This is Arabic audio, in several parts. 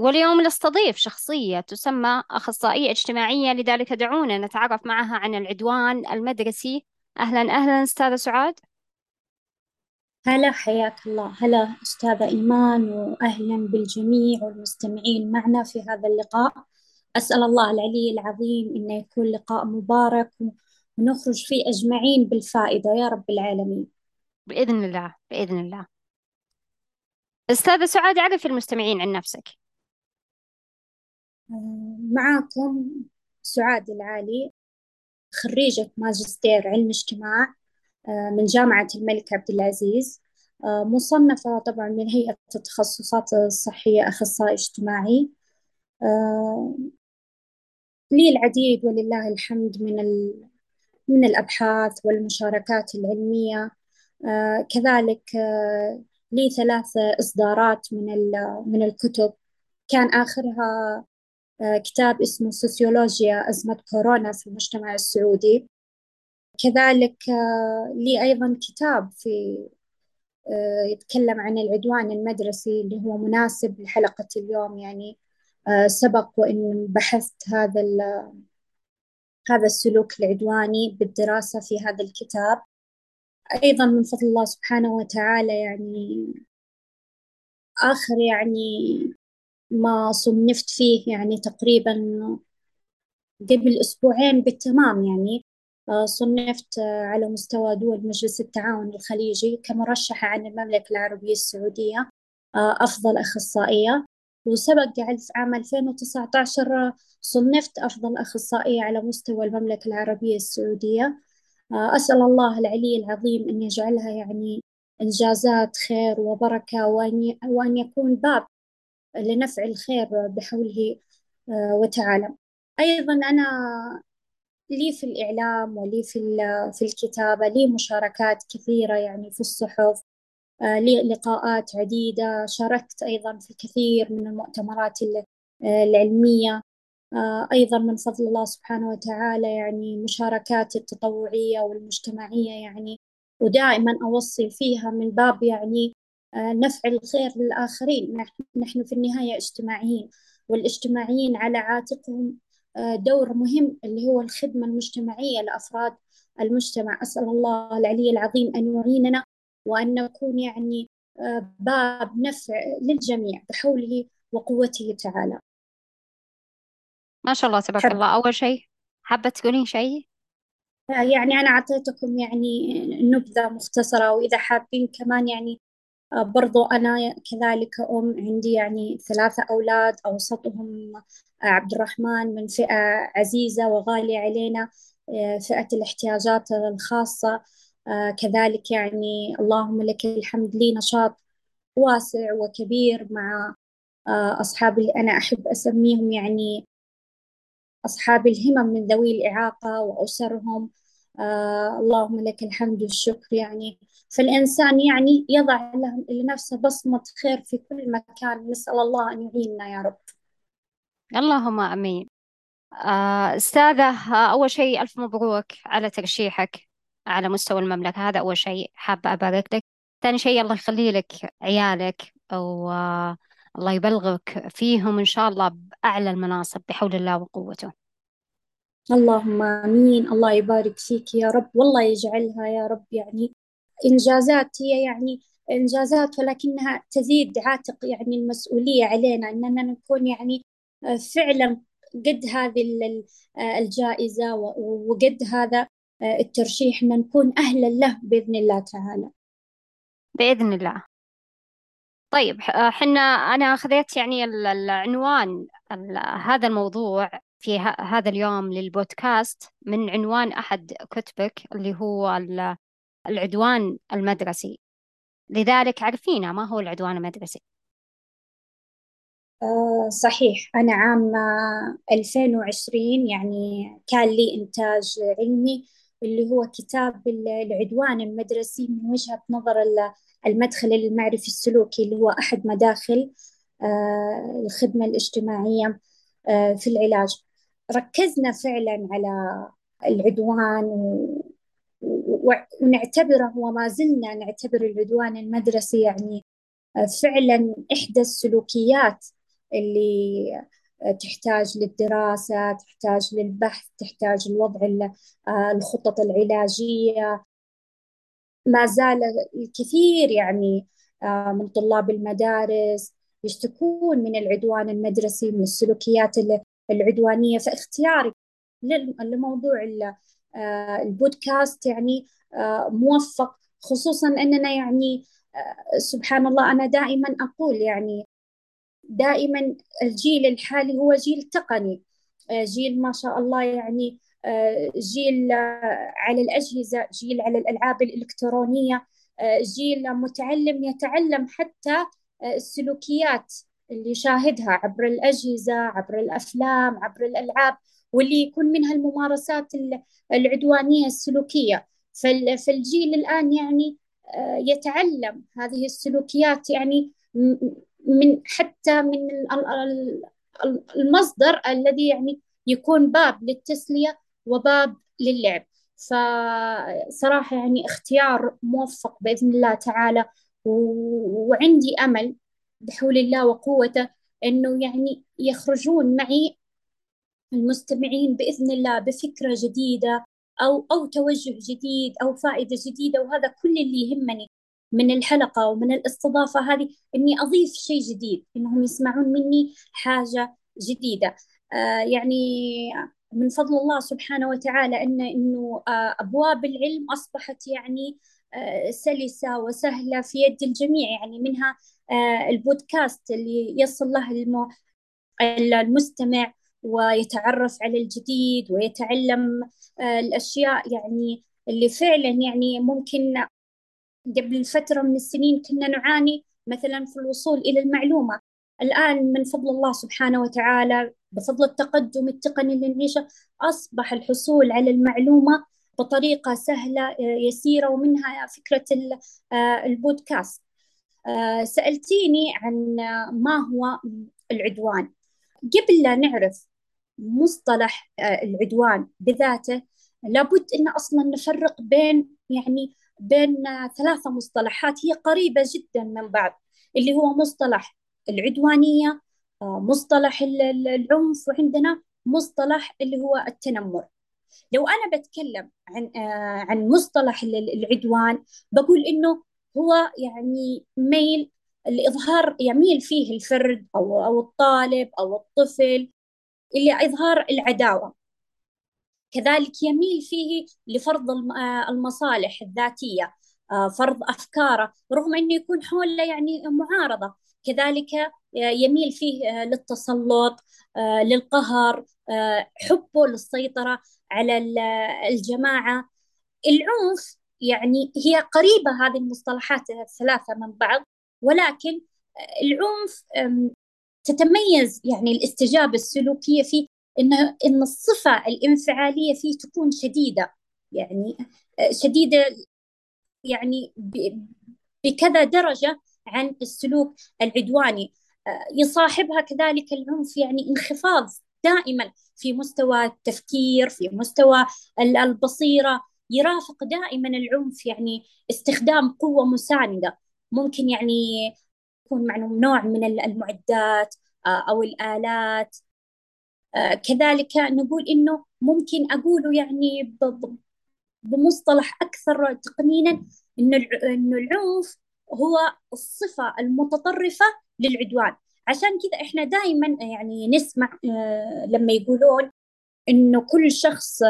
واليوم نستضيف شخصية تسمى أخصائية اجتماعية لذلك دعونا نتعرف معها عن العدوان المدرسي. أهلا أهلا أستاذة سعاد. هلا حياك الله. هلا أستاذة إيمان وأهلا بالجميع والمستمعين معنا في هذا اللقاء. أسأل الله العلي العظيم إنه يكون لقاء مبارك ونخرج فيه أجمعين بالفائدة يا رب العالمين. بإذن الله بإذن الله. أستاذة سعاد عرف المستمعين عن نفسك. معاكم سعاد العالي خريجة ماجستير علم اجتماع آه، من جامعة الملك عبد العزيز آه، مصنفة طبعا من هيئة التخصصات الصحية أخصائي اجتماعي. آه، لي العديد ولله الحمد من من الأبحاث والمشاركات العلمية. كذلك لي ثلاث إصدارات من من الكتب. كان آخرها كتاب اسمه سوسيولوجيا أزمة كورونا في المجتمع السعودي. كذلك آه، لي أيضا كتاب في آه، يتكلم عن العدوان المدرسي اللي هو مناسب لحلقة اليوم. يعني آه، سبق وإن بحثت هذا هذا السلوك العدواني بالدراسة في هذا الكتاب. أيضا من فضل الله سبحانه وتعالى يعني آخر يعني ما صنفت فيه يعني تقريبا قبل أسبوعين بالتمام يعني آه، صنفت آه، على مستوى دول مجلس التعاون الخليجي كمرشحة عن المملكة العربية السعودية آه، أفضل أخصائية. وسبق يعني في عام 2019 صنفت أفضل أخصائية على مستوى المملكة العربية السعودية. أسأل الله العلي العظيم أن يجعلها يعني إنجازات خير وبركة وأن يكون باب لنفع الخير بحوله آه، وتعالى. أيضا أنا لي في الإعلام ولي في في الكتابة لي مشاركات كثيرة يعني في الصحف آه، لي لقاءات عديدة. شاركت أيضا في كثير من المؤتمرات آه، العلمية. أيضا من فضل الله سبحانه وتعالى يعني مشاركاتي التطوعية والمجتمعية يعني ودائما أوصي فيها من باب يعني آه، نفع الخير للآخرين. نحن في النهاية اجتماعيين والاجتماعيين على عاتقهم آه، دور مهم اللي هو الخدمة المجتمعية لأفراد المجتمع. أسأل الله العلي العظيم أن يعيننا وأن نكون يعني آه، باب نفع للجميع بحوله وقوته تعالى. ما شاء الله تبارك الله. أول شيء حابة تقولين شيء؟ يعني أنا أعطيتكم يعني نبذة مختصرة وإذا حابين كمان يعني برضو أنا كذلك أم عندي يعني ثلاثة أولاد أوسطهم آه، عبد الرحمن من فئة عزيزة وغالية علينا آه، فئة الاحتياجات الخاصة. كذلك يعني اللهم لك الحمد لي نشاط واسع وكبير مع أصحاب اللي أنا أحب أسميهم يعني أصحاب الهمم من ذوي الإعاقة وأسرهم. آه اللهم لك الحمد والشكر يعني. فالإنسان يعني يضع لنفسه بصمة خير في كل مكان. نسأل الله أن يعيننا يا رب. اللهم آمين. آه أستاذة أول شيء ألف مبروك على ترشيحك على مستوى المملكة. هذا أول شيء حابة أبارك لك. ثاني شيء الله يخلي لك عيالك والله يبلغك فيهم إن شاء الله بأعلى المناصب بحول الله وقوته. اللهم آمين. الله يبارك فيك يا رب. والله يجعلها يا رب. يعني إنجازات هي يعني إنجازات ولكنها تزيد عاتق يعني المسؤولية علينا. أننا نكون يعني آه، فعلا قد هذه آه، الجائزة وقد هذا آه، الترشيح. أن نكون أهلا له بإذن الله تعالى. بإذن الله. طيب حنا أنا أخذت يعني العنوان هذا الموضوع في هذا اليوم للبودكاست من عنوان أحد كتبك اللي هو العدوان المدرسي. لذلك عرفينا ما هو العدوان المدرسي. آه صحيح. أنا عام 2020 يعني كان لي إنتاج علمي اللي هو كتاب العدوان المدرسي من وجهة نظر المدخل المعرفي السلوكي اللي هو أحد مداخل آه الخدمة الاجتماعية آه في العلاج. ركزنا فعلا على العدوان و... ونعتبره وما زلنا نعتبر العدوان المدرسي يعني فعلا إحدى السلوكيات اللي تحتاج للدراسة تحتاج للبحث تحتاج لوضع آه، الخطط العلاجية. ما زال الكثير يعني آه، من طلاب المدارس يشتكون من العدوان المدرسي من السلوكيات العدوانية فاختياري لموضوع آه، البودكاست يعني موفق خصوصا أننا يعني سبحان الله أنا دائما أقول يعني دائما الجيل الحالي هو جيل تقني آه، جيل ما شاء الله يعني آه، جيل آه، على الأجهزة جيل على الألعاب الإلكترونية جيل متعلم يتعلم حتى السلوكيات. اللي يشاهدها عبر الأجهزة عبر الأفلام عبر الألعاب واللي يكون منها الممارسات العدوانية السلوكية. فالجيل الآن يعني يتعلم هذه السلوكيات يعني من حتى من المصدر الذي يعني يكون باب للتسلية وباب للعب. فصراحة يعني اختيار موفق بإذن الله تعالى وعندي أمل بحول الله وقوته أنه يعني يخرجون معي المستمعين بإذن الله بفكرة جديدة أو أو توجه جديد أو فائدة جديدة وهذا كل اللي يهمني من الحلقة ومن الاستضافة هذه إني أضيف شيء جديد إنهم يسمعون مني حاجة جديدة. آه يعني من فضل الله سبحانه وتعالى إن إنه آه أبواب العلم أصبحت يعني سلسة وسهلة في يد الجميع يعني منها آه البودكاست اللي يصل له. المستمع ويتعرف على الجديد ويتعلم آه الأشياء يعني اللي فعلا يعني ممكن قبل فترة من السنين كنا نعاني مثلا في الوصول إلى المعلومة الآن من فضل الله سبحانه وتعالى بفضل التقدم التقني اللي نعيشه أصبح الحصول على المعلومة بطريقة سهلة آه، يسيرة ومنها فكرة آه، البودكاست. آه، سألتيني عن ما هو العدوان. قبل لا نعرف مصطلح العدوان بذاته لابد أن أصلا نفرق بين يعني بين ثلاثة مصطلحات. هي قريبة جدا من بعض اللي هو مصطلح العدوانية مصطلح العنف وعندنا مصطلح اللي هو التنمر. لو أنا بتكلم عن آه، عن مصطلح العدوان بقول إنه هو يعني ميل لإظهار يميل فيه الفرد أو أو الطالب أو الطفل اللي إظهار العداوة. كذلك يميل فيه لفرض آه، المصالح الذاتية آه، فرض أفكاره رغم أنه يكون حوله يعني معارضة. كذلك آه، يميل فيه للتسلط للقهر حبه للسيطرة. على الجماعة. العنف يعني هي قريبة هذه المصطلحات الثلاثة من بعض ولكن العنف تتميز يعني الاستجابة السلوكية فيه إن الصفة الانفعالية فيه تكون شديدة. يعني آه، شديدة يعني بكذا درجة عن السلوك العدواني. آه، يصاحبها كذلك العنف يعني انخفاض دائما في مستوى التفكير في مستوى البصيرة. يرافق دائما العنف يعني استخدام قوة مساندة. ممكن يعني يكون مع نوع من المعدات آه، أو الآلات. آه، كذلك نقول إنه ممكن أقوله يعني بمصطلح أكثر تقنينا إنه إنه العنف هو الصفة المتطرفة للعدوان. عشان كذا إحنا دائما يعني نسمع آه، لما يقولون إنه كل شخص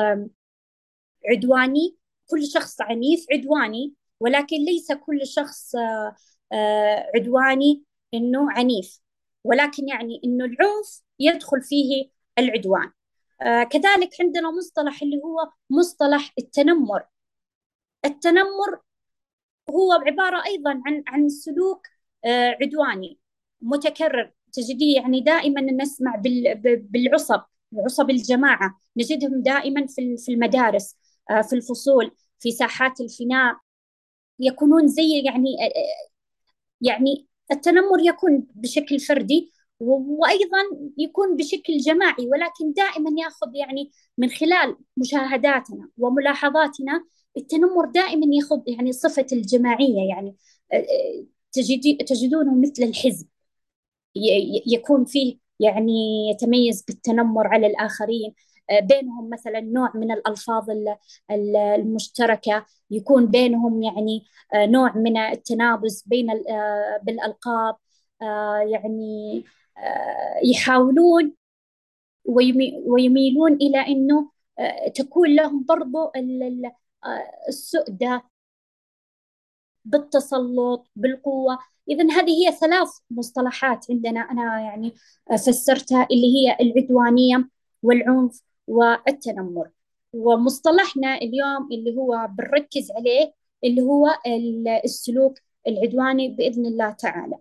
عدواني كل شخص عنيف عدواني ولكن ليس كل شخص آه، عدواني إنه عنيف. ولكن يعني إنه العنف يدخل فيه العدوان. آه كذلك عندنا مصطلح اللي هو مصطلح التنمر. التنمر هو عبارة أيضا عن عن سلوك آه عدواني. متكرر. تجديه يعني دائما نسمع بالعصب عصب الجماعة. نجدهم دائما في المدارس آه، في الفصول في ساحات الفناء. يكونون زي يعني يعني التنمر يكون بشكل فردي وأيضا يكون بشكل جماعي. ولكن دائما ياخذ يعني من خلال مشاهداتنا وملاحظاتنا التنمر دائما ياخذ يعني صفة الجماعية. يعني تجدونه مثل الحزب. يكون فيه يعني يتميز بالتنمر على الآخرين. بينهم مثلا نوع من الألفاظ المشتركة يكون بينهم يعني نوع من التنابز بين بالألقاب. يعني يحاولون ويميلون إلى أنه تكون لهم برضو السؤدة بالتسلط بالقوة. إذا هذه هي ثلاث مصطلحات عندنا أنا يعني فسرتها اللي هي العدوانية والعنف والتنمر. ومصطلحنا اليوم اللي هو بنركز عليه اللي هو السلوك العدواني بإذن الله تعالى.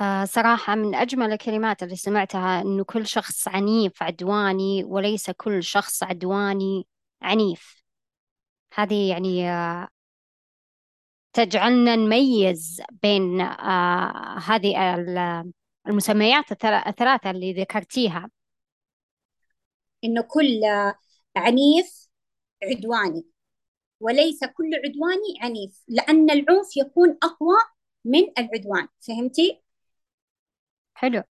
آه صراحة من أجمل الكلمات اللي سمعتها إنه كل شخص عنيف عدواني وليس كل شخص عدواني عنيف. هذه يعني آه تجعلنا نميز بين آه هذه المسميات الثلاثة اللي ذكرتيها. إنه كل عنيف عدواني وليس كل عدواني عنيف لأن العنف يكون أقوى من العدوان. فهمتي؟ حلو.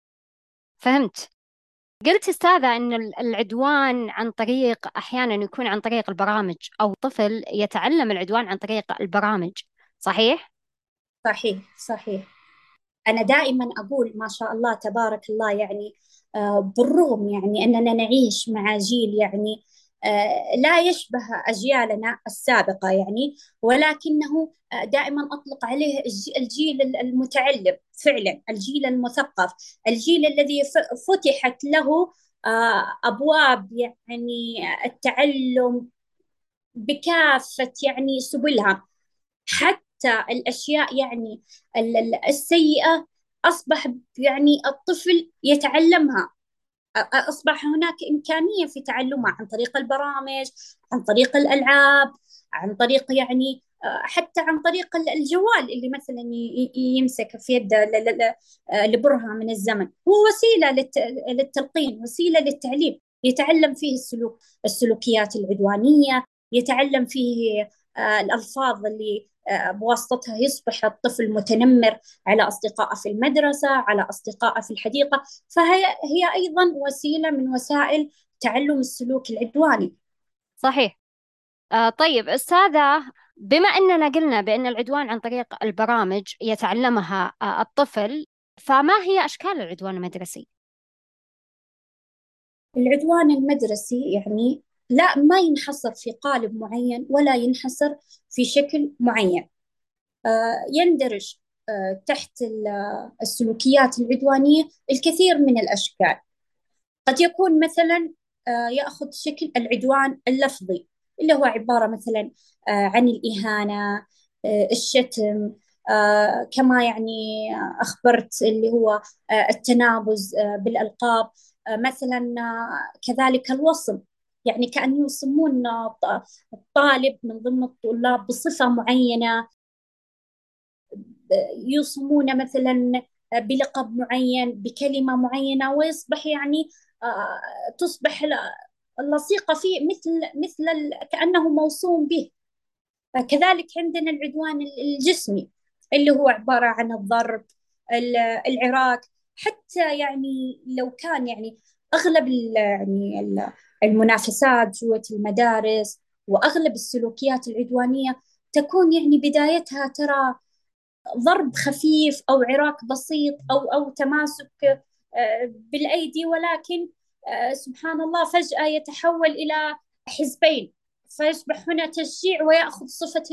فهمت. قلت أستاذة أن العدوان عن طريق أحيانا يكون عن طريق البرامج أو طفل يتعلم العدوان عن طريق البرامج. صحيح؟ صحيح صحيح أنا دائما أقول ما شاء الله تبارك الله يعني آه، بالرغم يعني أننا نعيش مع جيل يعني آه، لا يشبه أجيالنا السابقة يعني ولكنه آه، دائما أطلق عليه الجيل المتعلم فعلا الجيل المثقف الجيل الذي فتحت له أبواب يعني التعلم بكافة يعني سبلها حتى الأشياء يعني السيئة أصبح يعني الطفل يتعلمها. أصبح هناك إمكانية في تعلمها عن طريق البرامج عن طريق الألعاب عن طريق يعني حتى عن طريق الجوال اللي مثلا يمسك في يده لبرهة من الزمن. هو وسيلة للتلقين وسيلة للتعليم. يتعلم فيه السلوك السلوكيات العدوانية يتعلم فيه الألفاظ اللي بواسطتها يصبح الطفل متنمر على أصدقائه في المدرسة على أصدقائه في الحديقة. فهي هي أيضا وسيلة من وسائل تعلم السلوك العدواني. صحيح. آه طيب أستاذة بما أننا قلنا بأن العدوان عن طريق البرامج يتعلمها آه الطفل فما هي أشكال العدوان المدرسي؟ العدوان المدرسي يعني لا ما ينحصر في قالب معين ولا ينحصر في شكل معين. آه، يندرج آه، تحت السلوكيات العدوانية الكثير من الأشكال. قد يكون مثلا آه، يأخذ شكل العدوان اللفظي اللي هو عبارة مثلا عن الإهانة الشتم كما يعني أخبرت اللي هو التنابز بالألقاب. مثلا كذلك الوصم. يعني كأن يسمون الطالب من ضمن الطلاب بصفة معينة يوصمون مثلا بلقب معين بكلمة معينة ويصبح يعني آه، تصبح اللصيقة فيه مثل مثل كأنه موصوم به. كذلك عندنا العدوان الجسمي اللي هو عبارة عن الضرب العراك حتى يعني لو كان يعني أغلب يعني المنافسات جوة المدارس وأغلب السلوكيات العدوانية تكون يعني بدايتها ترى ضرب خفيف أو عراك بسيط أو أو تماسك آه، بالأيدي ولكن آه، سبحان الله فجأة يتحول إلى حزبين. فيصبح هنا تشجيع ويأخذ صفة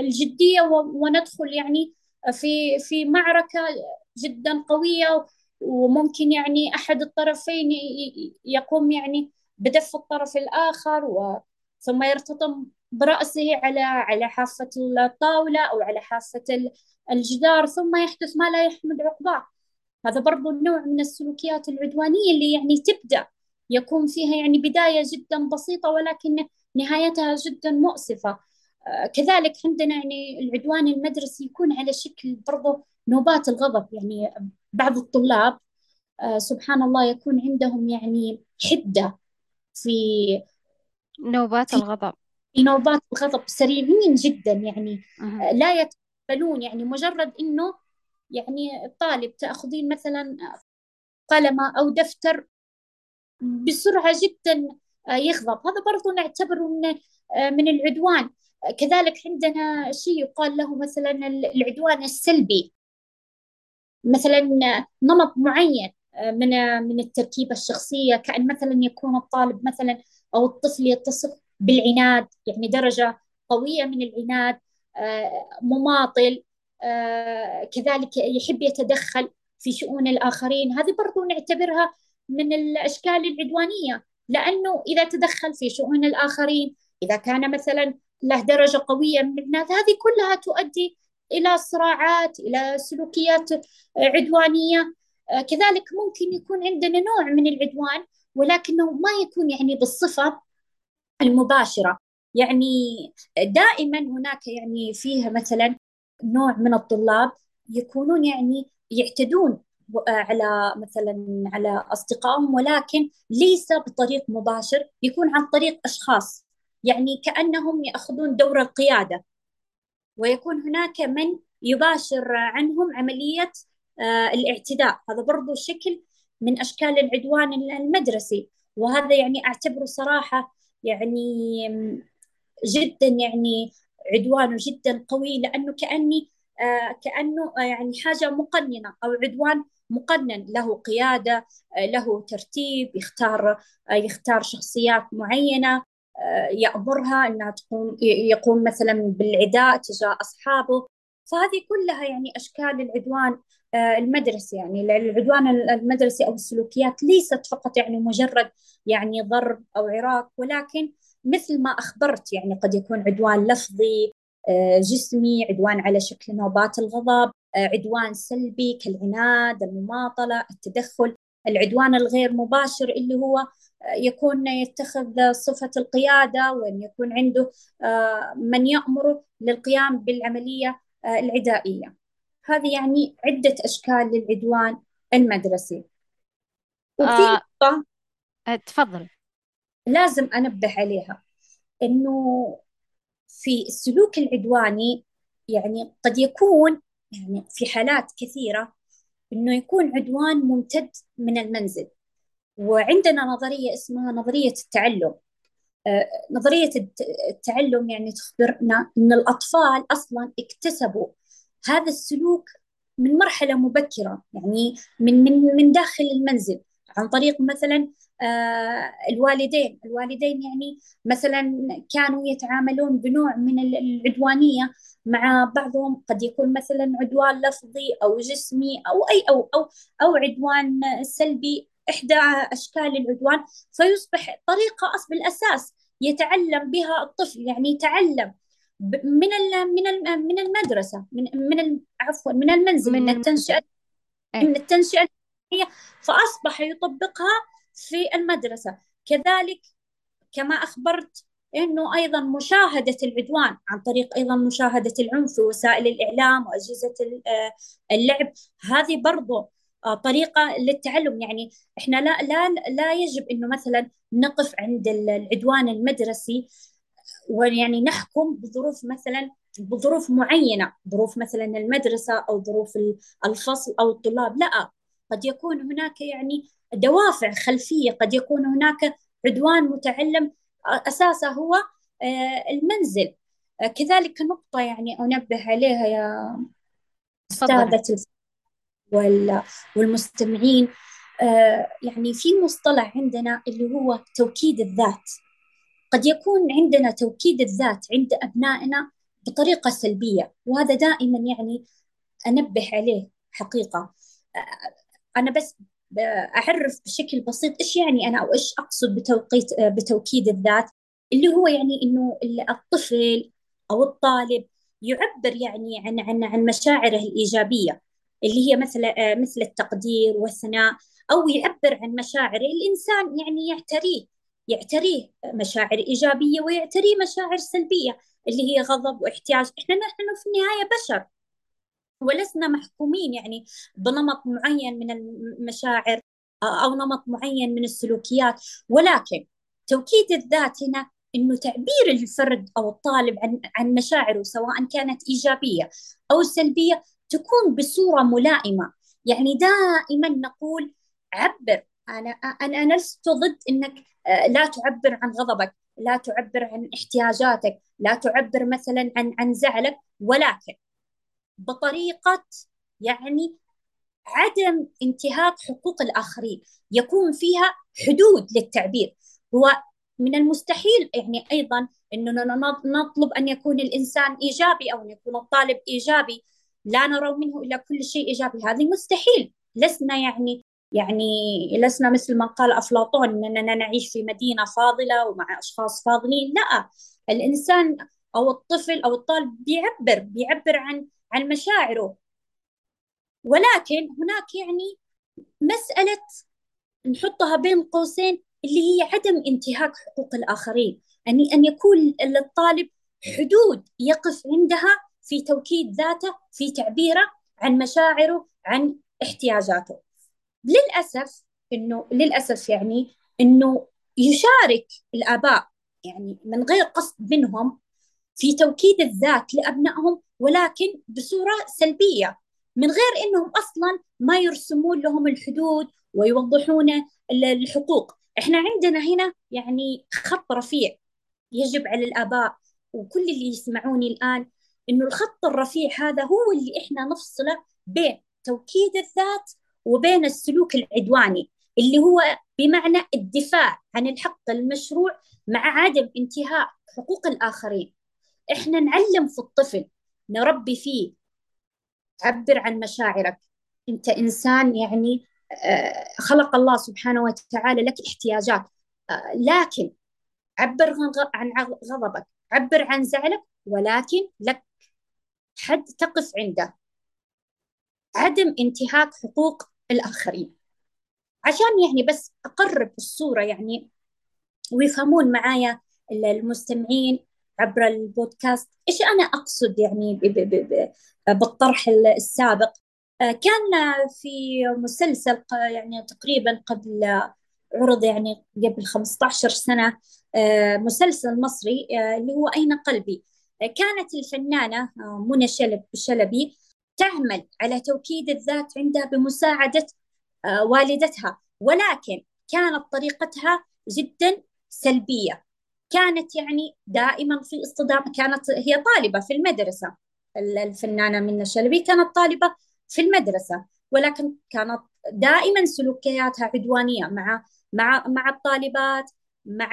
الجدية وندخل يعني في في معركة جدا قوية وممكن يعني أحد الطرفين يقوم يعني بدف الطرف الآخر و ثم يرتطم برأسه على على حافة الطاولة أو على حافة الجدار ثم يحدث ما لا يحمد عقباه. هذا برضو نوع من السلوكيات العدوانية اللي يعني تبدأ يكون فيها يعني بداية جدا بسيطة ولكن نهايتها جدا مؤسفة. آه، كذلك عندنا يعني العدوان المدرسي يكون على شكل برضو نوبات الغضب. يعني بعض الطلاب آه، سبحان الله يكون عندهم يعني حدة في نوبات في الغضب. في نوبات الغضب. سريعين جدا يعني آه، لا يتقبلون. يعني مجرد إنه يعني الطالب تأخذين مثلا قلمه أو دفتر بسرعة جدا آه، يغضب. هذا برضو نعتبره من من العدوان. كذلك عندنا شيء يقال له مثلا العدوان السلبي. مثلا نمط معين آه، من من التركيبة الشخصية كأن مثلا يكون الطالب مثلا أو الطفل يتصف بالعناد يعني درجة قوية من العناد آه، مماطل آه، كذلك يحب يتدخل في شؤون الآخرين. هذه برضو نعتبرها من الأشكال العدوانية لأنه إذا تدخل في شؤون الآخرين إذا كان مثلا له درجة قوية من العناد هذه كلها تؤدي إلى صراعات إلى سلوكيات عدوانية. آه، كذلك ممكن يكون عندنا نوع من العدوان ولكنه ما يكون يعني بالصفة المباشرة. يعني دائما هناك يعني فيها مثلا نوع من الطلاب يكونون يعني يعتدون على مثلا على أصدقائهم ولكن ليس بطريق مباشر يكون عن طريق أشخاص. يعني كأنهم يأخذون دور القيادة. ويكون هناك من يباشر عنهم عملية آه، الاعتداء. هذا برضو شكل من أشكال العدوان المدرسي. وهذا يعني أعتبره صراحة يعني جدا يعني عدوان جدا قوي لأنه كأني آه، كأنه آه، يعني حاجة مقننة أو عدوان مقنن. له قيادة له ترتيب يختار يختار شخصيات معينة. يأمرها أنها تقوم يقوم مثلا بالعداء تجاه أصحابه. فهذه كلها يعني أشكال العدوان آه، المدرسي يعني العدوان المدرسي أو السلوكيات ليست فقط يعني مجرد يعني ضرب أو عراك ولكن مثل ما أخبرت يعني قد يكون عدوان لفظي آه، جسمي عدوان على شكل نوبات الغضب آه، عدوان سلبي كالعناد المماطلة التدخل. العدوان الغير مباشر اللي هو يكون يتخذ صفة القيادة وأن يكون عنده من يأمره للقيام بالعملية العدائية. هذه يعني عدة أشكال للعدوان المدرسي. وفي آه نقطة آه، تفضل. لازم أنبه عليها إنه في السلوك العدواني يعني قد يكون يعني في حالات كثيرة إنه يكون عدوان ممتد من المنزل. وعندنا نظرية اسمها نظرية التعلم. آه، نظرية التعلم يعني تخبرنا أن الأطفال أصلا اكتسبوا هذا السلوك من مرحلة مبكرة يعني من من من داخل المنزل. عن طريق مثلا آه الوالدين. الوالدين يعني مثلا كانوا يتعاملون بنوع من العدوانية مع بعضهم. قد يكون مثلا عدوان لفظي أو جسمي أو أي أو أو أو عدوان سلبي إحدى أشكال العدوان فيصبح طريقة بالأساس يتعلم بها الطفل يعني يتعلم من من من المدرسة من من عفوا من المنزل من, من التنشئة من التنشئة فأصبح يطبقها في المدرسة. كذلك كما أخبرت إنه أيضا مشاهدة العدوان عن طريق أيضا مشاهدة العنف في وسائل الإعلام وأجهزة آه، اللعب هذه برضو آه، طريقة للتعلم. يعني إحنا لا لا لا يجب إنه مثلا نقف عند العدوان المدرسي ويعني نحكم بظروف مثلا بظروف معينة ظروف مثلا المدرسة أو ظروف الفصل أو الطلاب. لا قد يكون هناك يعني دوافع خلفية قد يكون هناك عدوان متعلم أساسه هو آه، المنزل. آه، كذلك نقطة يعني أنبه عليها يا أستاذة والمستمعين آه، يعني في مصطلح عندنا اللي هو توكيد الذات. قد يكون عندنا توكيد الذات عند أبنائنا بطريقة سلبية وهذا دائما يعني أنبه عليه حقيقة. أنا بس أعرف بشكل بسيط إيش يعني أنا أو إيش أقصد بتوقيت بتوكيد الذات اللي هو يعني إنه الطفل أو الطالب يعبر يعني عن عن عن مشاعره الإيجابية. اللي هي مثل آه، مثل التقدير والثناء أو يعبر عن مشاعره الإنسان يعني يعتريه يعتريه مشاعر إيجابية ويعتريه مشاعر سلبية اللي هي غضب واحتياج. إحنا نحن في النهاية بشر ولسنا محكومين يعني بنمط معين من المشاعر أو نمط معين من السلوكيات. ولكن توكيد الذات هنا إنه تعبير الفرد أو الطالب عن عن مشاعره سواء كانت إيجابية أو سلبية تكون بصورة ملائمة. يعني دائما نقول عبر. أنا أنا لست ضد إنك آه، لا تعبر عن غضبك لا تعبر عن احتياجاتك لا تعبر مثلا عن عن زعلك ولكن بطريقة يعني عدم انتهاك حقوق الآخرين. يكون فيها حدود للتعبير. هو من المستحيل يعني أيضا إننا نطلب أن يكون الإنسان إيجابي أو أن يكون الطالب إيجابي. لا نرى منه إلا كل شيء إيجابي. هذه مستحيل. لسنا يعني يعني لسنا مثل ما قال أفلاطون إننا نعيش في مدينة فاضلة ومع أشخاص فاضلين. لا الإنسان أو الطفل أو الطالب بيعبر بيعبر عن عن مشاعره. ولكن هناك يعني مسألة نحطها بين قوسين اللي هي عدم انتهاك حقوق الآخرين. أن أن يكون للطالب حدود يقف عندها في توكيد ذاته في تعبيره عن مشاعره عن احتياجاته. للأسف إنه للأسف يعني إنه يشارك الآباء يعني من غير قصد منهم في توكيد الذات لأبنائهم ولكن بصورة سلبية من غير إنهم أصلا ما يرسمون لهم الحدود ويوضحون الحقوق. إحنا عندنا هنا يعني خط رفيع يجب على الآباء وكل اللي يسمعوني الآن إنه الخط الرفيع هذا هو اللي إحنا نفصله بين توكيد الذات وبين السلوك العدواني اللي هو بمعنى الدفاع عن الحق المشروع مع عدم انتهاء حقوق الآخرين. إحنا نعلم في الطفل نربي فيه. عبر عن مشاعرك. أنت إنسان يعني آه، خلق الله سبحانه وتعالى لك احتياجات. آه، لكن عبر عن غضبك. عبر عن زعلك ولكن لك حد تقف عنده. عدم انتهاك حقوق الآخرين. عشان يعني بس أقرب الصورة يعني ويفهمون معايا المستمعين عبر البودكاست إيش أنا أقصد يعني بالطرح السابق. آه، كان في مسلسل يعني تقريبا قبل عرض يعني قبل 15 سنة آه، مسلسل مصري آه، اللي هو أين قلبي؟ كانت الفنانة منى شلب شلبي تعمل على توكيد الذات عندها بمساعدة والدتها. ولكن كانت طريقتها جدا سلبية. كانت يعني دائما في اصطدام كانت هي طالبة في المدرسة. الفنانة منى شلبي كانت طالبة في المدرسة. ولكن كانت دائما سلوكياتها عدوانية مع مع مع الطالبات مع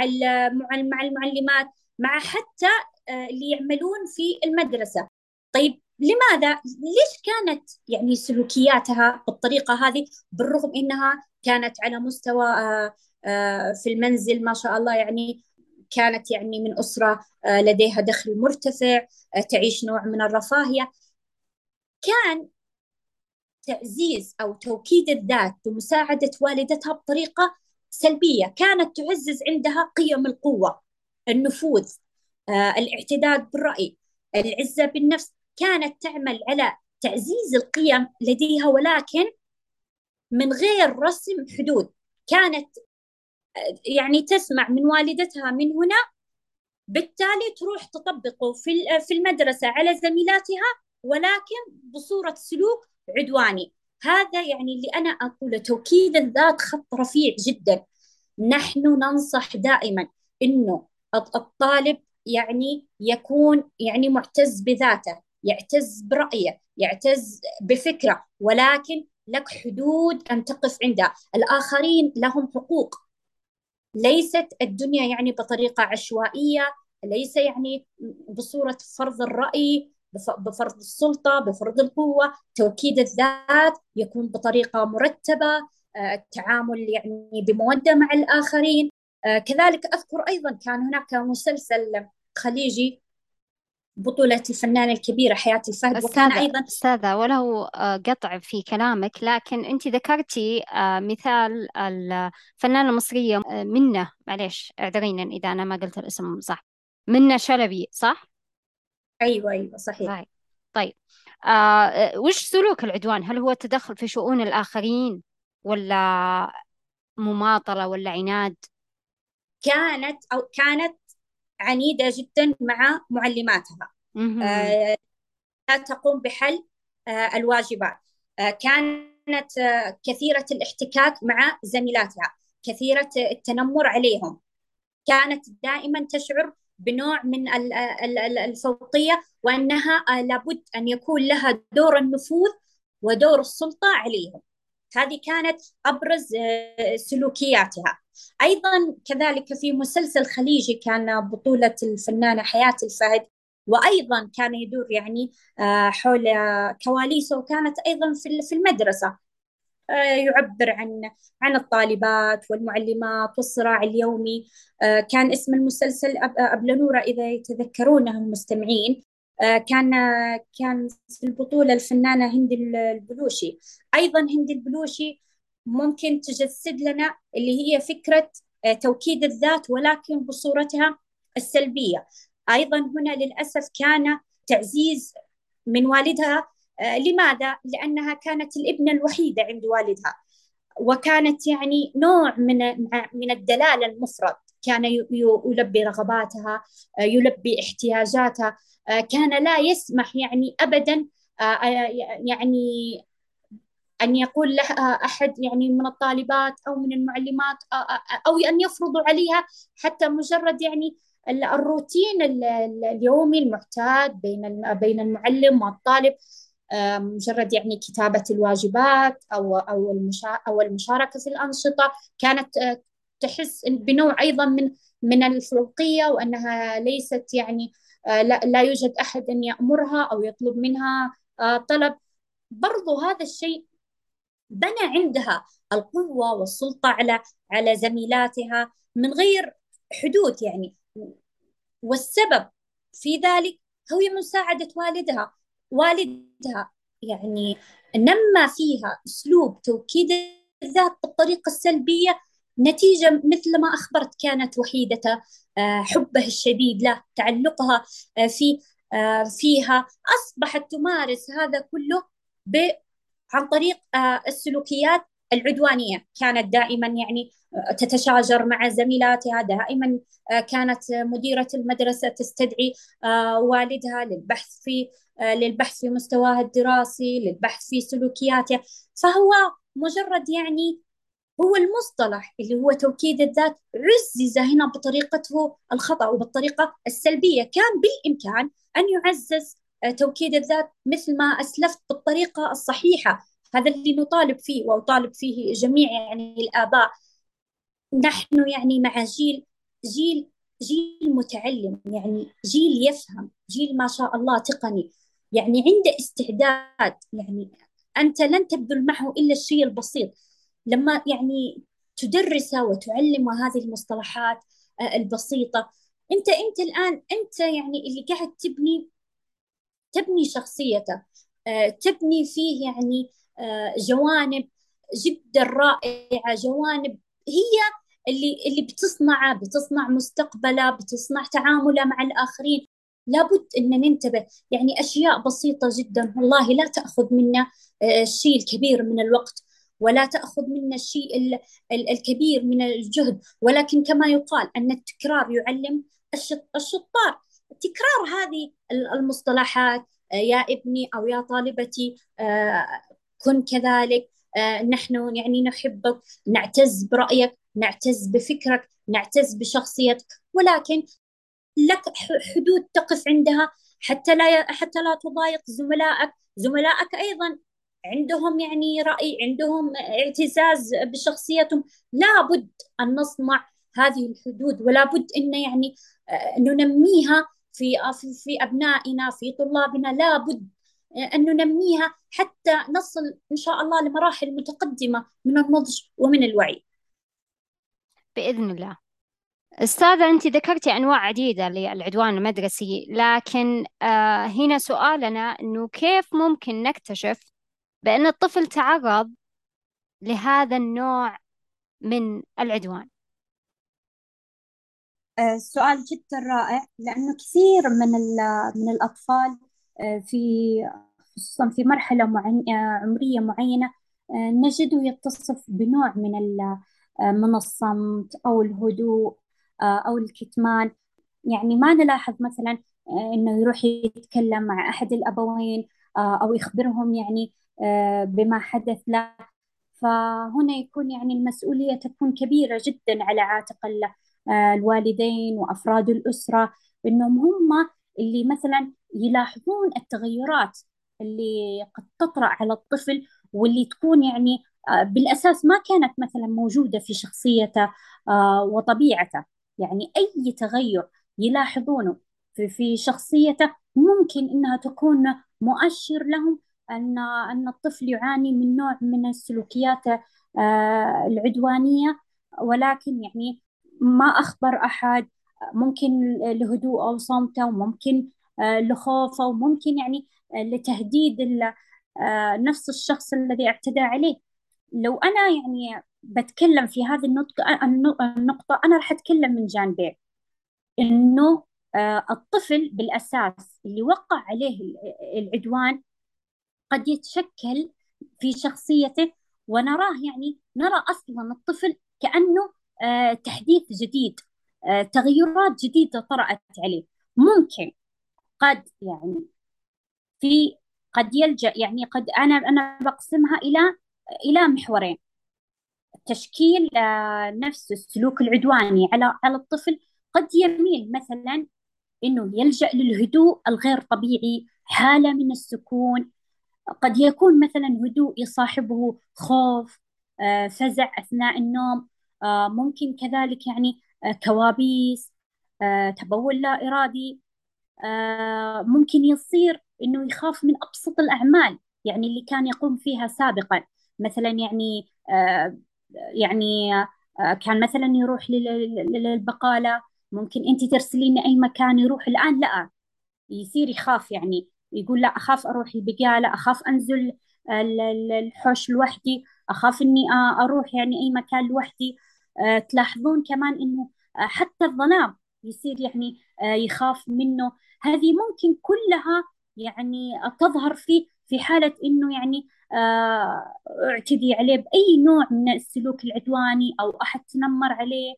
مع المعلمات مع حتى آه، اللي يعملون في المدرسة. طيب لماذا؟ ليش كانت يعني سلوكياتها بالطريقة هذه بالرغم إنها كانت على مستوى آه، آه، في المنزل ما شاء الله يعني كانت يعني من أسرة لديها دخل مرتفع تعيش نوع من الرفاهية. كان تعزيز أو توكيد الذات بمساعدة والدتها بطريقة سلبية كانت تعزز عندها قيم القوة النفوذ. آه، الاعتداد بالرأي العزة بالنفس كانت تعمل على تعزيز القيم لديها ولكن من غير رسم حدود. كانت آه، يعني تسمع من والدتها من هنا بالتالي تروح تطبقه في المدرسة على زميلاتها ولكن بصورة سلوك عدواني. هذا يعني اللي أنا أقوله توكيد الذات خط رفيع جدا. نحن ننصح دائما إنه الطالب يعني يكون يعني معتز بذاته يعتز برأيه يعتز بفكرة ولكن لك حدود أن تقف عندها الآخرين لهم حقوق. ليست الدنيا يعني بطريقة عشوائية ليس يعني بصورة فرض الرأي بفرض السلطة بفرض القوة. توكيد الذات يكون بطريقة مرتبة آه، التعامل يعني بمودة مع الآخرين. كذلك أذكر أيضا كان هناك مسلسل خليجي بطولة الفنانة الكبيرة حياة الفهد وكان أيضا أستاذة وله آه، قطع في كلامك لكن أنت ذكرتي آه، مثال الفنانة المصرية آه، منة معليش اعذرينا إذا أنا ما قلت الاسم صح منة شلبي صح؟ أيوة أيوة صحيح طيب طيب آه وش سلوك العدوان؟ هل هو التدخل في شؤون الآخرين ولا مماطلة ولا عناد؟ كانت أو كانت عنيدة جدا مع معلماتها. آه، لا تقوم بحل آه، الواجبات. آه، كانت آه، كثيرة الاحتكاك مع زميلاتها كثيرة التنمر عليهم. كانت دائما تشعر بنوع من ال- ال- ال- الفوقية وأنها آه، لابد أن يكون لها دور النفوذ ودور السلطة عليهم. هذه كانت أبرز آه، سلوكياتها. أيضا كذلك في مسلسل خليجي كان بطولة الفنانة حياة الفهد وأيضا كان يدور يعني آه، حول كواليسه وكانت أيضا في المدرسة آه، يعبر عن عن الطالبات والمعلمات والصراع اليومي. كان اسم المسلسل أب- أبلة إذا يتذكرونه المستمعين. كان كان في البطولة الفنانة هند البلوشي. أيضا هند البلوشي ممكن تجسد لنا اللي هي فكرة آه، توكيد الذات ولكن بصورتها السلبية. أيضا هنا للأسف كان تعزيز من والدها آه، لماذا؟ لأنها كانت الابنة الوحيدة عند والدها. وكانت يعني نوع من من الدلال المفرط. كان يلبي رغباتها آه، يلبي احتياجاتها. آه، كان لا يسمح يعني أبدا آه، آه، يعني أن يقول لها أحد يعني من الطالبات أو من المعلمات آه، آه، أو أن يفرضوا عليها حتى مجرد يعني ال- الروتين ال- ال- اليومي المعتاد بين بين المعلم والطالب آه، مجرد يعني كتابة الواجبات أو أو أو المشاركة في الأنشطة. كانت آه، تحس بنوع أيضا من من الفوقية وأنها ليست يعني آه، لا لا يوجد أحد أن يأمرها أو يطلب منها آه، طلب. برضو هذا الشيء بنى عندها القوة والسلطة على على زميلاتها من غير حدود يعني. والسبب في ذلك هو مساعدة والدها. والدها يعني نمى فيها أسلوب توكيد الذات بالطريقة السلبية نتيجة مثل ما أخبرت كانت وحيدة آه، حبه الشديد له تعلقها آه، في آه، فيها أصبحت تمارس هذا كله ب عن طريق السلوكيات العدوانية. كانت دائما يعني تتشاجر مع زميلاتها دائما كانت مديرة المدرسة تستدعي والدها للبحث في للبحث في مستواها الدراسي للبحث في سلوكياته. فهو مجرد يعني هو المصطلح اللي هو توكيد الذات عزز هنا بطريقته الخطأ وبالطريقة السلبية. كان بالإمكان أن يعزز آه، توكيد الذات مثل ما أسلفت بالطريقة الصحيحة. هذا اللي نطالب فيه وأطالب فيه جميع يعني الآباء. نحن يعني مع جيل جيل جيل متعلم يعني جيل يفهم جيل ما شاء الله تقني. يعني عنده استعداد يعني أنت لن تبذل معه إلا الشيء البسيط. لما يعني تدرسه وتعلمه هذه المصطلحات آه، البسيطة. أنت أنت الآن أنت يعني اللي قاعد تبني تبني شخصيته آه، تبني فيه يعني آه، جوانب جدا رائعة جوانب هي اللي اللي بتصنعه بتصنع مستقبله بتصنع تعامله مع الآخرين. لابد أن ننتبه يعني أشياء بسيطة جدا والله لا تأخذ منا الشيء الكبير من الوقت. ولا تأخذ منا الشيء ال- ال- الكبير من الجهد. ولكن كما يقال أن التكرار يعلم الشط- الشطار. تكرار هذه ال- المصطلحات آه، يا ابني أو يا طالبتي آه، كن كذلك آه، نحن يعني نحبك نعتز برأيك نعتز بفكرك نعتز بشخصيتك. ولكن لك حدود تقف عندها حتى لا حتى لا تضايق زملائك. زملائك أيضا عندهم يعني رأي عندهم اعتزاز بشخصيتهم. لابد أن نصنع هذه الحدود ولا بد أن يعني آه، ننميها في في في أبنائنا في طلابنا. لابد أن ننميها حتى نصل إن شاء الله لمراحل متقدمة من النضج ومن الوعي. بإذن الله. أستاذة أنت ذكرتي أنواع عديدة للعدوان المدرسي لكن آه هنا سؤالنا أنه كيف ممكن نكتشف بأن الطفل تعرض لهذا النوع من العدوان. آه، سؤال جدا رائع لأنه كثير من من الأطفال آه، في خصوصا في مرحلة آه، عمرية معينة نجده يتصف بنوع من من الصمت أو الهدوء أو الكتمان. يعني ما نلاحظ مثلا إنه يروح يتكلم مع أحد الأبوين أو يخبرهم يعني بما حدث له. فهنا يكون يعني المسؤولية تكون كبيرة جدا على عاتق آه، الوالدين وأفراد الأسرة إنهم هم اللي مثلا يلاحظون التغيرات اللي قد تطرأ على الطفل واللي تكون يعني آه، بالأساس ما كانت مثلا موجودة في شخصيته آه، وطبيعته. يعني أي تغير يلاحظونه في شخصيته ممكن إنها تكون مؤشر لهم أن أن الطفل يعاني من نوع من السلوكيات العدوانية. ولكن يعني ما أخبر أحد ممكن لهدوء أو صمتة وممكن آه، لخوفه وممكن يعني آه، لتهديد آه، نفس الشخص الذي اعتدى عليه. لو أنا يعني بتكلم في هذه النقطة النقطة أنا راح أتكلم من جانبين. إنه الطفل بالأساس اللي وقع عليه العدوان قد يتشكل في شخصيته ونراه يعني نرى أصلا الطفل كأنه آه، تحديث جديد آه، تغيرات جديدة طرأت عليه. ممكن قد يعني في قد يلجأ يعني قد أنا أنا بقسمها إلى إلى محورين. تشكيل آه، نفس السلوك العدواني على على الطفل قد يميل مثلا إنه يلجأ للهدوء الغير طبيعي حالة من السكون قد يكون مثلا هدوء يصاحبه خوف فزع أثناء النوم آه، ممكن كذلك يعني آه، كوابيس آه، تبول لا إرادي ممكن يصير إنه يخاف من أبسط الأعمال يعني اللي كان يقوم فيها سابقا. مثلا يعني يعني كان مثلا يروح للبقالة ممكن أنت ترسلين أي مكان يروح الآن لا يصير يخاف يعني. يقول لا أخاف أروح البقالة أخاف أنزل الحوش لوحدي أخاف إني أروح يعني أي مكان لوحدي. آه، تلاحظون كمان آه، حتى الظلام يصير يعني آه، يخاف منه. هذه ممكن كلها يعني تظهر في في حالة إنه يعني اعتدي عليه بأي نوع من السلوك العدواني أو أحد تنمر عليه.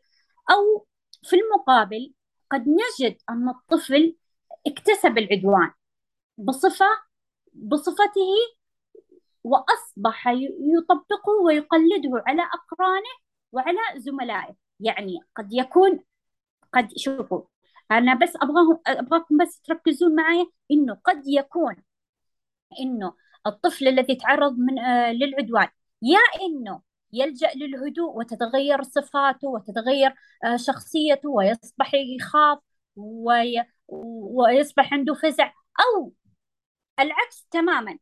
أو في المقابل قد نجد أن الطفل اكتسب العدوان. بصفة بصفته وأصبح يطبقه ويقلده على أقرانه وعلى زملائه. يعني قد يكون قد شوفوا أنا بس أبغاهم أبغاكم بس تركزون معي إنه قد يكون إنه الطفل الذي تعرض من آه للعدوان يا إنه يلجأ للهدوء وتتغير صفاته وتتغير آه شخصيته ويصبح يخاف وي ويصبح عنده فزع أو العكس تماما.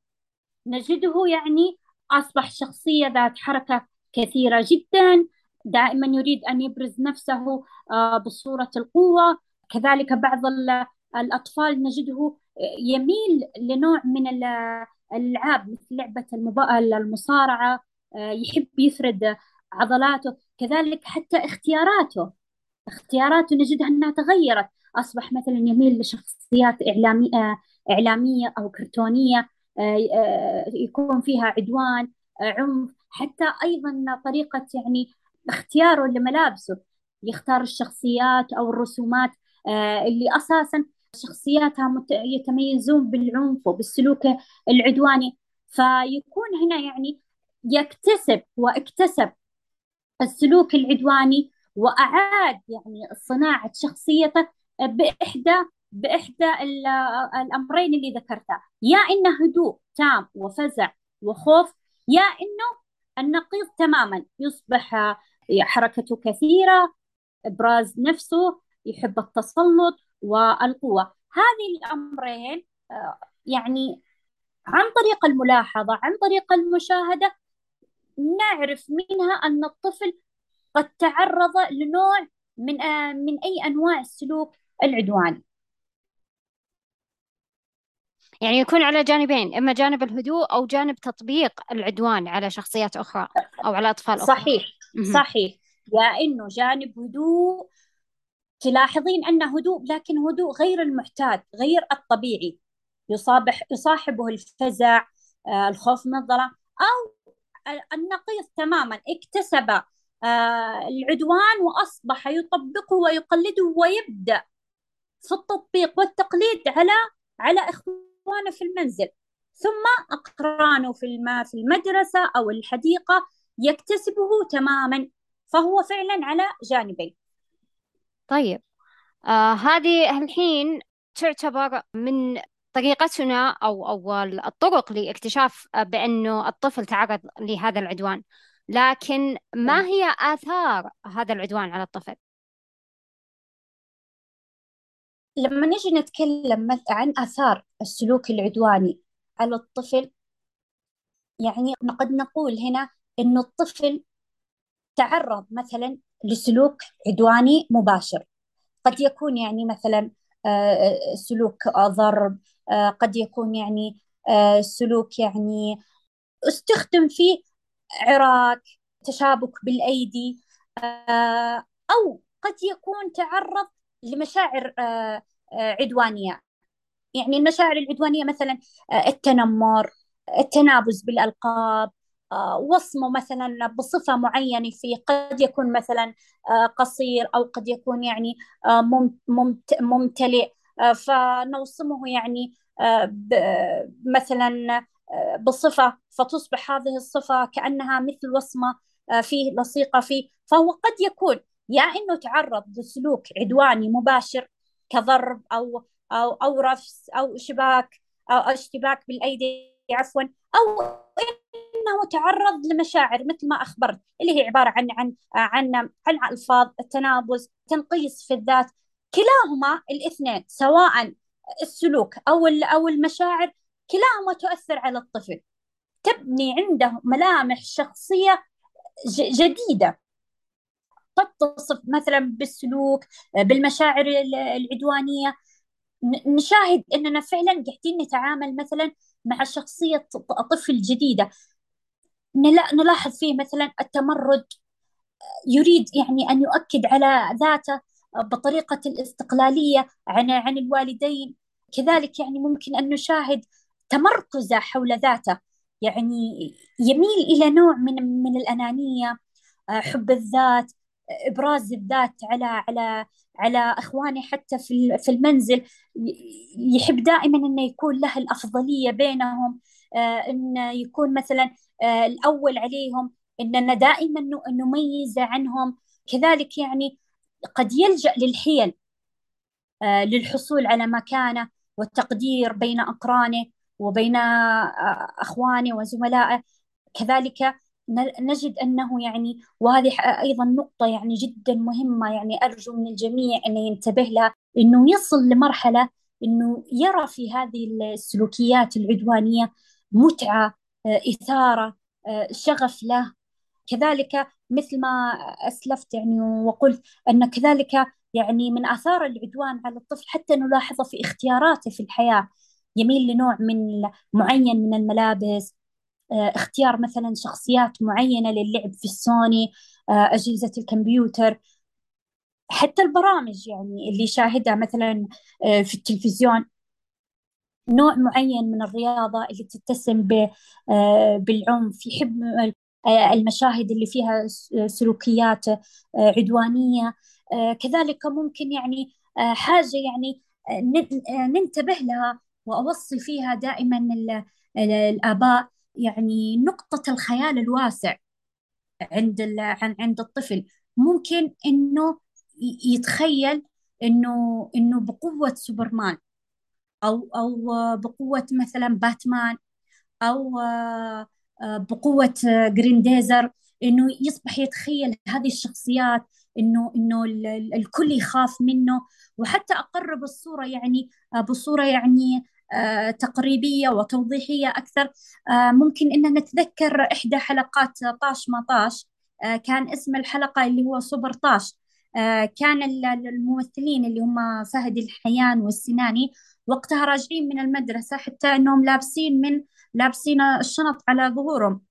نجده يعني أصبح شخصية ذات حركة كثيرة جدا دائما يريد أن يبرز نفسه آه، بصورة القوة. كذلك بعض الأطفال نجده يميل لنوع من الألعاب مثل لعبة المصارعة آه، يحب يفرد عضلاته. كذلك حتى اختياراته اختياراته نجدها أنها تغيرت. أصبح مثلا يميل لشخصيات إعلامية إعلامية أو كرتونية آه، يكون فيها عدوان عنف حتى أيضا طريقة يعني اختياره لملابسه يختار الشخصيات أو الرسومات آه، اللي أساسا شخصياتها يتميزون بالعنف وبالسلوك العدواني. فيكون هنا يعني يكتسب واكتسب السلوك العدواني وأعاد يعني صناعة شخصيته بإحدى بإحدى الأمرين اللي ذكرتها. يا إنه هدوء تام وفزع وخوف يا إنه النقيض تماما. يصبح حركته كثيرة إبراز نفسه يحب التسلط والقوة. هذه الأمرين آه، يعني عن طريق الملاحظة عن طريق المشاهدة نعرف منها أن الطفل قد تعرض لنوع من من أي أنواع السلوك العدواني. يعني يكون على جانبين إما جانب الهدوء أو جانب تطبيق العدوان على شخصيات أخرى أو على أطفال أخرى. صحيح صحيح. يا إنه جانب هدوء تلاحظين أنه هدوء لكن هدوء غير المعتاد غير الطبيعي. يصابح يصاحبه الفزع آه، الخوف من الظلام أو النقيض تماما. اكتسب آه، العدوان وأصبح يطبقه ويقلده ويبدأ في التطبيق والتقليد على على إخوانه. في المنزل ثم أقرانه في الم... في المدرسة أو الحديقة يكتسبه تماما فهو فعلا على جانبين طيب آه هذه الحين تعتبر من طريقتنا أو أو الطرق لاكتشاف بأنه الطفل تعرض لهذا العدوان لكن ما نعم. هي آثار هذا العدوان على الطفل؟ لما نجي نتكلم عن آثار السلوك العدواني على الطفل يعني قد نقول هنا إنه الطفل تعرض مثلا لسلوك عدواني مباشر. قد يكون يعني مثلا آه، سلوك ضرب آه، قد يكون يعني آه، سلوك يعني استخدم فيه عراك تشابك بالأيدي أو قد يكون تعرض لمشاعر عدوانية. يعني المشاعر العدوانية مثلا التنمر التنابز بالألقاب آه، وصمه مثلا بصفة معينة فيه قد يكون مثلا آه، قصير أو قد يكون يعني آه، ممتلئ. فنوصمه يعني مثلا بصفة فتصبح هذه الصفة كأنها مثل وصمة فيه لصيقة فيه. فهو قد يكون يا إنه تعرض لسلوك عدواني مباشر كضرب أو أو أو رفس أو شباك أو إشتباك بالأيدي عفوا أو إنه تعرض لمشاعر مثل ما أخبرت اللي هي عبارة عن عن عن عن ألفاظ التنابز تنقيص في الذات كلاهما الاثنين سواء السلوك أو أو المشاعر كلاهما تؤثر على الطفل تبني عنده ملامح شخصية جديدة. تتصف مثلا بالسلوك بالمشاعر العدوانية. نشاهد إننا فعلا قاعدين نتعامل مثلا مع شخصية طفل جديدة. نلاحظ فيه مثلا التمرد يريد يعني أن يؤكد على ذاته بطريقة الاستقلالية عن عن الوالدين. كذلك يعني ممكن أن نشاهد تمركزه حول ذاته. يعني يميل إلى نوع من من الأنانية حب الذات إبراز الذات على على على إخوانه حتى في في المنزل. يحب دائما أنه يكون له الأفضلية بينهم. أن يكون مثلا آه، الأول عليهم إننا دائما نميز عنهم. كذلك يعني قد يلجأ للحيل آه، للحصول على مكانة والتقدير بين أقرانه وبين آه، أخوانه وزملائه. كذلك نجد أنه يعني وهذه أيضا نقطة يعني جدا مهمة يعني أرجو من الجميع أن ينتبه لها أنه يصل لمرحلة أنه يرى في هذه السلوكيات العدوانية متعة آه، إثارة آه، شغف له. كذلك مثل ما أسلفت يعني وقلت أن كذلك يعني من آثار العدوان على الطفل حتى نلاحظه في اختياراته في الحياة. يميل لنوع من معين من الملابس اختيار مثلا شخصيات معينة للعب في السوني أجهزة الكمبيوتر. حتى البرامج يعني اللي يشاهدها مثلا في التلفزيون. نوع معين من الرياضة اللي تتسم آه، بالعنف يحب آه، المشاهد اللي فيها سلوكيات آه، عدوانية. كذلك ممكن يعني حاجة يعني ننتبه لها وأوصي فيها دائما الآباء. يعني نقطة الخيال الواسع عند عند الطفل. ممكن إنه يتخيل إنه إنه بقوة سوبرمان أو أو بقوة مثلا باتمان أو آه، بقوة جرينديزر إنه يصبح يتخيل هذه الشخصيات إنه إنه الكل يخاف منه وحتى أقرب الصورة يعني آه، بصورة يعني تقريبية وتوضيحية أكثر. ممكن إن نتذكر إحدى حلقات طاش ما طاش كان اسم الحلقة اللي هو سوبر طاش. آه، كان الممثلين اللي هم فهد الحيان والسناني وقتها راجعين من المدرسة حتى أنهم لابسين من لابسين الشنط على ظهورهم.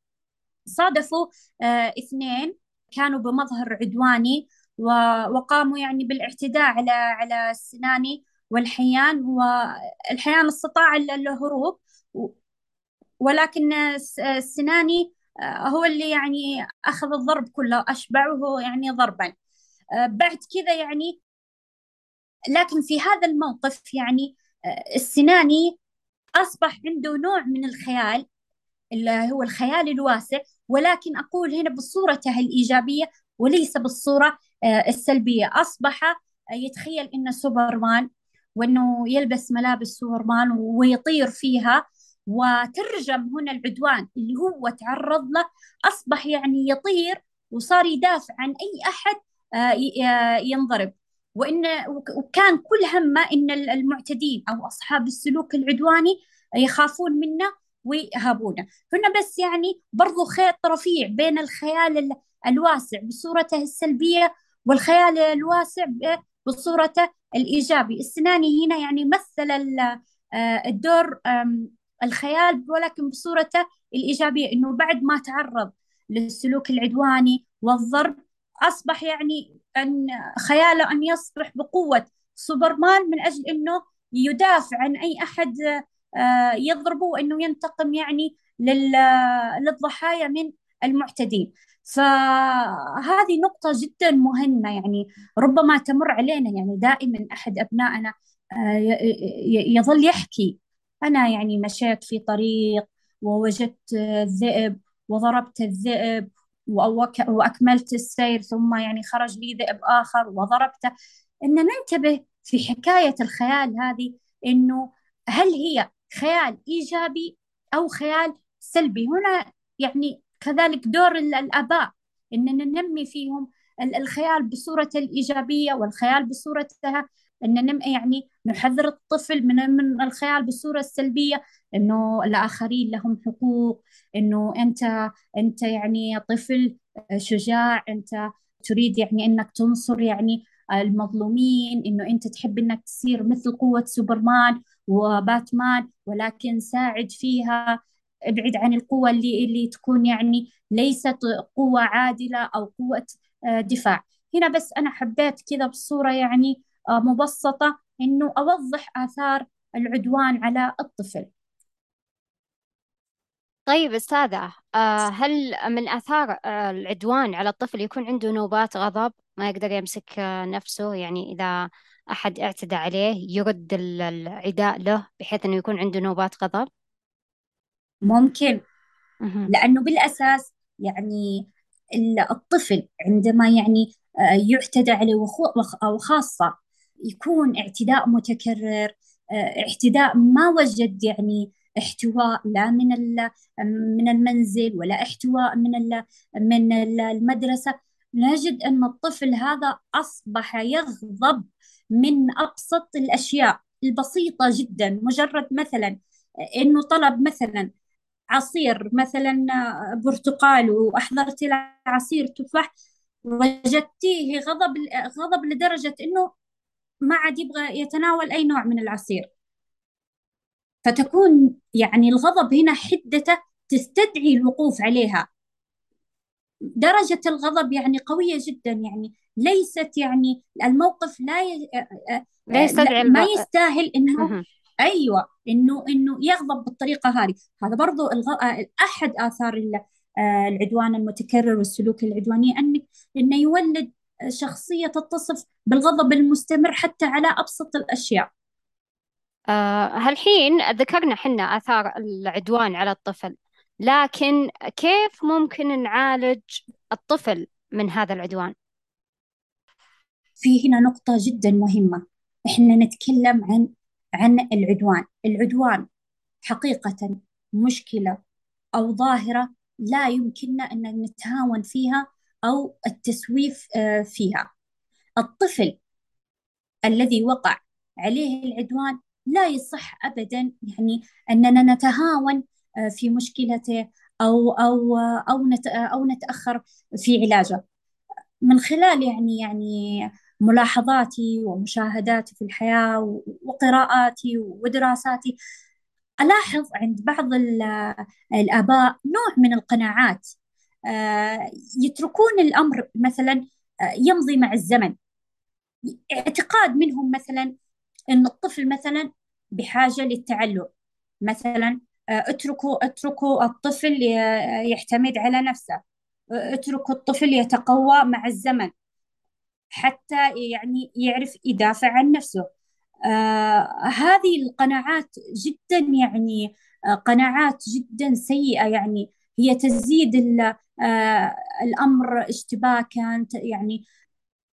صادفوا آه، اثنين كانوا بمظهر عدواني وقاموا يعني بالاعتداء على على السناني. والحيان والحيان استطاع الهروب ولكن السناني آه، هو اللي يعني أخذ الضرب كله أشبعه يعني ضربا. آه، بعد كذا يعني لكن في هذا الموقف يعني السناني أصبح عنده نوع من الخيال اللي هو الخيال الواسع ولكن أقول هنا بصورته الإيجابية وليس بالصورة آه، السلبية. أصبح يتخيل إنه سوبرمان وإنه يلبس ملابس سوبرمان ويطير فيها وترجم هنا العدوان اللي هو تعرض له أصبح يعني يطير وصار يدافع عن أي أحد آه، آه، ينضرب. وإن وكان كل همه إن المعتدين أو أصحاب السلوك العدواني يخافون منه ويهابونه. هنا بس يعني برضو خيط رفيع بين الخيال الواسع بصورته السلبية والخيال الواسع بصورته الإيجابي. السناني هنا يعني مثل آه، الدور الخيال ولكن بصورته الإيجابية إنه بعد ما تعرض للسلوك العدواني والضرب أصبح يعني أن خياله أن يصبح بقوة. سوبرمان من أجل أنه يدافع عن أي أحد آه، يضربه وأنه ينتقم يعني للضحايا من المعتدين. فهذه نقطة جدا مهمة يعني ربما تمر علينا يعني دائما أحد أبنائنا آه، يظل يحكي أنا يعني مشيت في طريق ووجدت الذئب وضربت الذئب وأكملت السير ثم يعني خرج لي ذئب آخر وضربته. إن ننتبه في حكاية الخيال هذه إنه هل هي خيال إيجابي أو خيال سلبي؟ هنا يعني كذلك دور الآباء. إننا ننمي فيهم الخيال بصورة الإيجابية والخيال بصورتها. إن نم يعني نحذر الطفل من من الخيال بالصورة السلبيه إنه الآخرين لهم حقوق. إنه انت أنت يعني طفل شجاع. أنت تريد يعني إنك تنصر يعني المظلومين. إنه أنت تحب إنك تصير مثل قوة سوبرمان وباتمان. ولكن ساعد فيها. ابعد عن القوة اللي اللي تكون يعني ليست قوة عادلة أو قوة آه، دفاع. هنا بس أنا حبيت كذا بصورة يعني آه، مبسطة إنه أوضح آثار العدوان على الطفل. طيب أستاذة آه، هل من آثار العدوان على الطفل يكون عنده نوبات غضب؟ ما يقدر يمسك نفسه يعني إذا أحد اعتدى عليه يرد العداء له بحيث أنه يكون عنده نوبات غضب؟ ممكن. لأنه بالأساس يعني الطفل عندما يعني يعتدى عليه وخاصة يكون اعتداء متكرر آه، اعتداء ما وجد يعني احتواء لا من من المنزل ولا احتواء من من المدرسة. نجد أن الطفل هذا أصبح يغضب من أبسط الأشياء البسيطة جدا مجرد مثلا أنه طلب مثلا عصير مثلا برتقال وأحضرت له عصير تفاح وجدتيه غضب غضب لدرجة أنه ما عاد يبغى يتناول أي نوع من العصير. فتكون يعني الغضب هنا حدته تستدعي الوقوف عليها. درجة الغضب يعني قوية جدا يعني ليست يعني الموقف لا ي... لا يستدعي ما يستاهل إنه أيوه إنه إنه يغضب بالطريقة هذه. هذا برضو الغ... أحد آثار العدوان المتكرر والسلوك العدواني أنك إنه يولد شخصية تتصف بالغضب المستمر حتى على أبسط الأشياء. آه هالحين ذكرنا حنا آثار العدوان على الطفل لكن كيف ممكن نعالج الطفل من هذا العدوان؟ في هنا نقطة جدا مهمة. إحنا نتكلم عن عن العدوان. العدوان حقيقة مشكلة أو ظاهرة لا يمكننا أن نتهاون فيها أو التسويف آه، فيها. الطفل الذي وقع عليه العدوان لا يصح أبدا يعني أننا نتهاون آه، في مشكلته أو أو أو أو نتأخر في علاجه. من خلال يعني يعني ملاحظاتي ومشاهداتي في الحياة وقراءاتي ودراساتي. ألاحظ عند بعض الآباء نوع من القناعات آه، يتركون الأمر مثلا آه، يمضي مع الزمن. اعتقاد منهم مثلا أن الطفل مثلا بحاجة للتعلم. مثلا آه، اتركوا اتركوا الطفل يعتمد على نفسه. اتركوا الطفل يتقوى مع الزمن. حتى يعني يعرف يدافع عن نفسه. آه هذه القناعات جدا يعني آه قناعات جدا سيئة يعني. هي تزيد آه الأمر اشتباكا يعني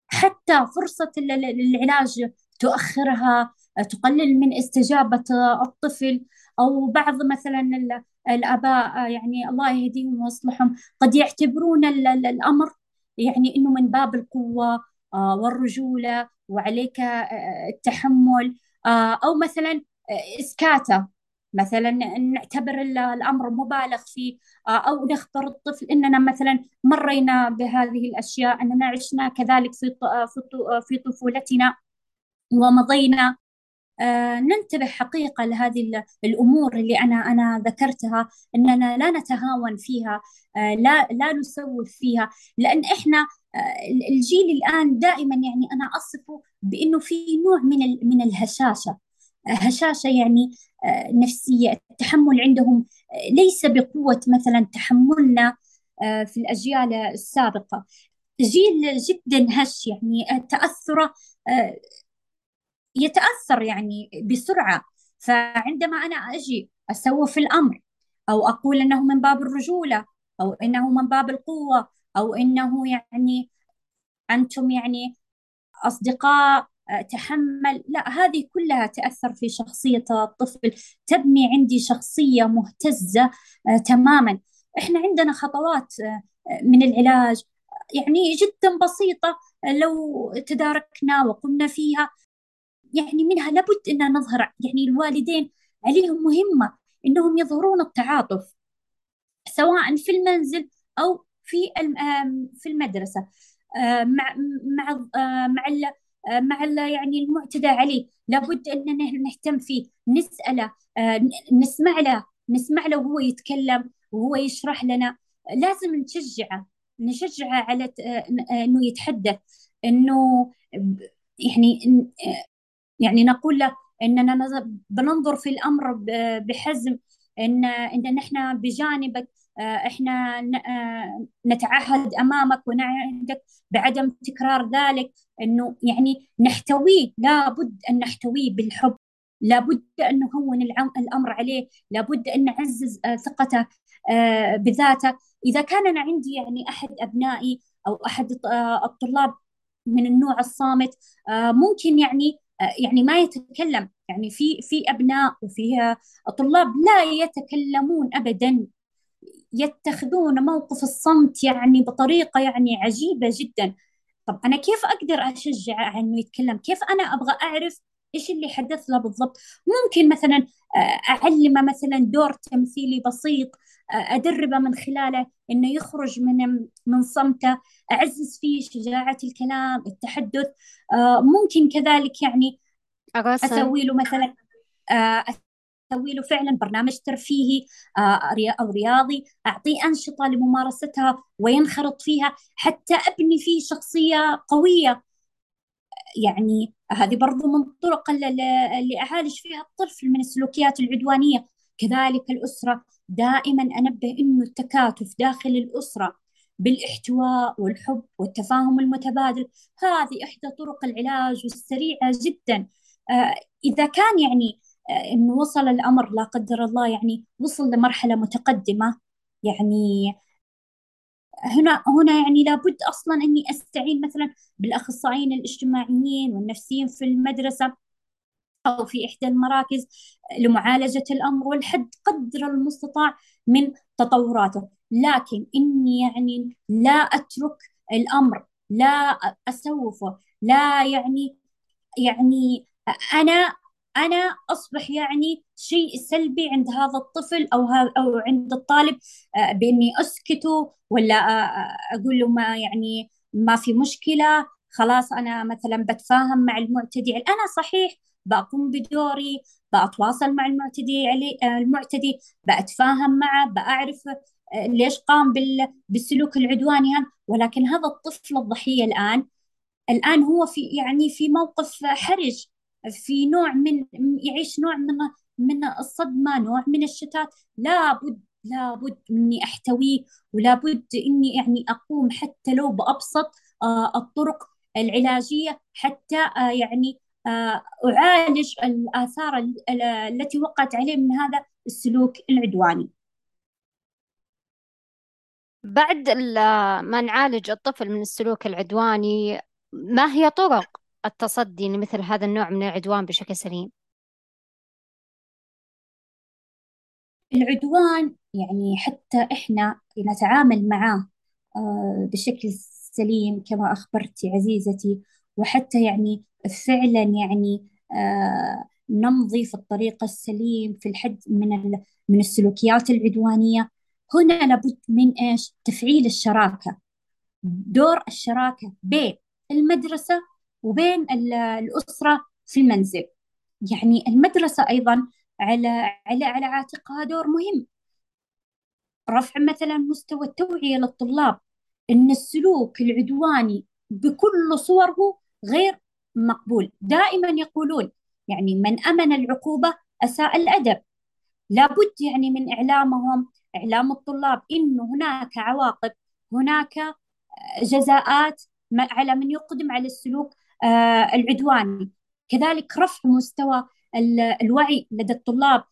حتى فرصة العلاج تؤخرها تقلل من استجابة الطفل. أو بعض مثلا الآباء يعني الله يهديهم ويصلحهم قد يعتبرون الأمر يعني إنه من باب القوة آه، والرجولة وعليك آه، التحمل. آه، أو مثلا إسكاته مثلا نعتبر الأمر مبالغ فيه. أو نخبر الطفل إننا مثلا مرينا بهذه الأشياء أننا عشنا كذلك في في طفولتنا ومضينا. آه ننتبه حقيقة لهذه الأمور اللي أنا أنا ذكرتها أننا لا نتهاون فيها آه لا لا نسوف فيها. لأن إحنا آه الجيل الآن دائما يعني أنا أصفه بأنه في نوع من من الهشاشة. هشاشة يعني آه، نفسية. التحمل عندهم آه، ليس بقوة مثلا تحملنا آه، في الأجيال السابقة. جيل جدا هش يعني تأثره يتأثر يعني بسرعة. فعندما أنا أجي أسوف الأمر أو أقول أنه من باب الرجولة أو أنه من باب القوة أو أنه يعني أنتم يعني أصدقاء آه، تحمل لا هذه كلها تأثر في شخصية الطفل تبني عندي شخصية مهتزة آه، تماما. إحنا عندنا خطوات آه، من العلاج يعني جدا بسيطة لو تداركنا وقمنا فيها يعني منها لابد أن نظهر يعني الوالدين عليهم مهمة أنهم يظهرون التعاطف سواء في المنزل أو في في المدرسة مع مع مع مع يعني المعتدى عليه. لابد أننا نهتم فيه نسأله نسمع له نسمع له وهو يتكلم وهو يشرح لنا. لازم نشجعه نشجعه على إنه يتحدث إنه يعني يعني نقول له إننا بننظر في الأمر بحزم إن إن نحن بجانبك آه، إحنا آه، نتعهد أمامك ونعهدك بعدم تكرار ذلك. إنه يعني نحتويه لابد أن نحتويه بالحب. لابد أن نهون الأمر عليه. لابد أن نعزز آه، ثقته بذاته. إذا كان أنا عندي يعني أحد أبنائي أو أحد الطلاب من النوع الصامت ممكن يعني يعني ما يتكلم يعني في في أبناء وفي طلاب لا يتكلمون ابدا. يتخذون موقف الصمت يعني بطريقة يعني عجيبة جدا. طب أنا كيف أقدر أشجع إنه يتكلم؟ كيف أنا أبغى أعرف إيش اللي حدث له بالضبط؟ ممكن مثلا آه، أعلمه مثلا دور تمثيلي بسيط آه، ادربه من خلاله إنه يخرج من من صمته أعزز فيه شجاعة الكلام التحدث. آه، ممكن كذلك يعني أسوي له مثلا أسوي له فعلا برنامج ترفيهي أو رياضي أعطيه أنشطة لممارستها وينخرط فيها حتى أبني فيه شخصية قوية. يعني هذه برضو من الطرق اللي أعالج فيها الطفل من السلوكيات العدوانية. كذلك الأسرة دائما أنبه أنه التكاتف داخل الأسرة بالاحتواء والحب والتفاهم المتبادل هذه إحدى طرق العلاج السريعة جدا. آه إذا كان يعني آه إنه وصل الأمر لا قدر الله يعني وصل لمرحلة متقدمة يعني هنا هنا يعني لابد أصلا إني أستعين مثلا بالأخصائيين الاجتماعيين والنفسيين في المدرسة. أو في إحدى المراكز لمعالجة الأمر والحد قدر المستطاع من تطوراته. لكن إني يعني لا أترك الأمر لا أسوفه لا يعني يعني أنا أنا أصبح يعني شيء سلبي عند هذا الطفل أو أو عند الطالب آه، بإني أسكته ولا آه، آه، أقول له ما يعني ما في مشكلة خلاص أنا مثلا بتفاهم مع المعتدي. أنا صحيح بقوم بدوري بأتواصل مع المعتدي علي المعتدي بأتفاهم معه بأعرف ليش قام بالسلوك العدواني ولكن هذا الطفل الضحية الآن الآن هو في يعني في موقف حرج في نوع من يعيش نوع من من الصدمة نوع من الشتات. لابد لابد اني أحتويه ولابد إني يعني أقوم حتى لو بأبسط آه، الطرق العلاجية حتى آه، يعني آه، أعالج الآثار التي وقعت عليه من هذا السلوك العدواني. بعد ما نعالج الطفل من السلوك العدواني ما هي طرق التصدي لمثل هذا النوع من العدوان بشكل سليم؟ العدوان يعني حتى إحنا نتعامل معاه آه، بشكل سليم كما أخبرتي عزيزتي وحتى يعني فعلا يعني آه، نمضي في الطريق السليم في الحد من من السلوكيات العدوانية. هنا لابد من إيش؟ تفعيل الشراكة. دور الشراكة بين المدرسة وبين الأسرة في المنزل. يعني المدرسة أيضا على على على عاتقها دور مهم. رفع مثلا مستوى التوعية للطلاب. إن السلوك العدواني بكل صوره غير مقبول. دائما يقولون يعني من أمن العقوبة أساء الأدب. لابد يعني من إعلامهم إعلام الطلاب إنه هناك عواقب هناك جزاءات على من يقدم على السلوك آه، العدواني. كذلك رفع مستوى الوعي لدى الطلاب.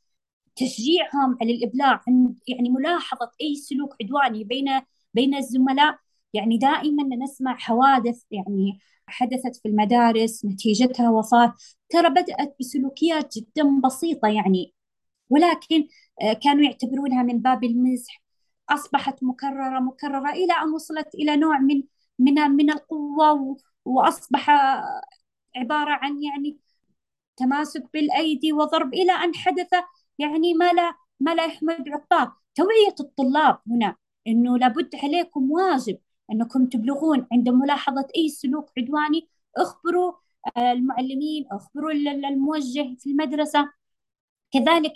تشجيعهم على الإبلاغ عن يعني ملاحظة أي سلوك عدواني بين بين الزملاء. يعني دائما نسمع حوادث يعني حدثت في المدارس نتيجتها وفاة. ترى بدأت بسلوكيات جدا بسيطة يعني ولكن آه، كانوا يعتبرونها من باب المزح. أصبحت مكررة مكررة إلى أن وصلت إلى نوع من من من القوة وأصبح عبارة عن يعني تماسك بالأيدي وضرب إلى أن حدث يعني ما لا ما لا يحمد عقباه. توعية الطلاب هنا أنه لابد عليكم واجب أنكم تبلغون عند ملاحظة أي سلوك عدواني اخبروا المعلمين اخبروا الموجه في المدرسة. كذلك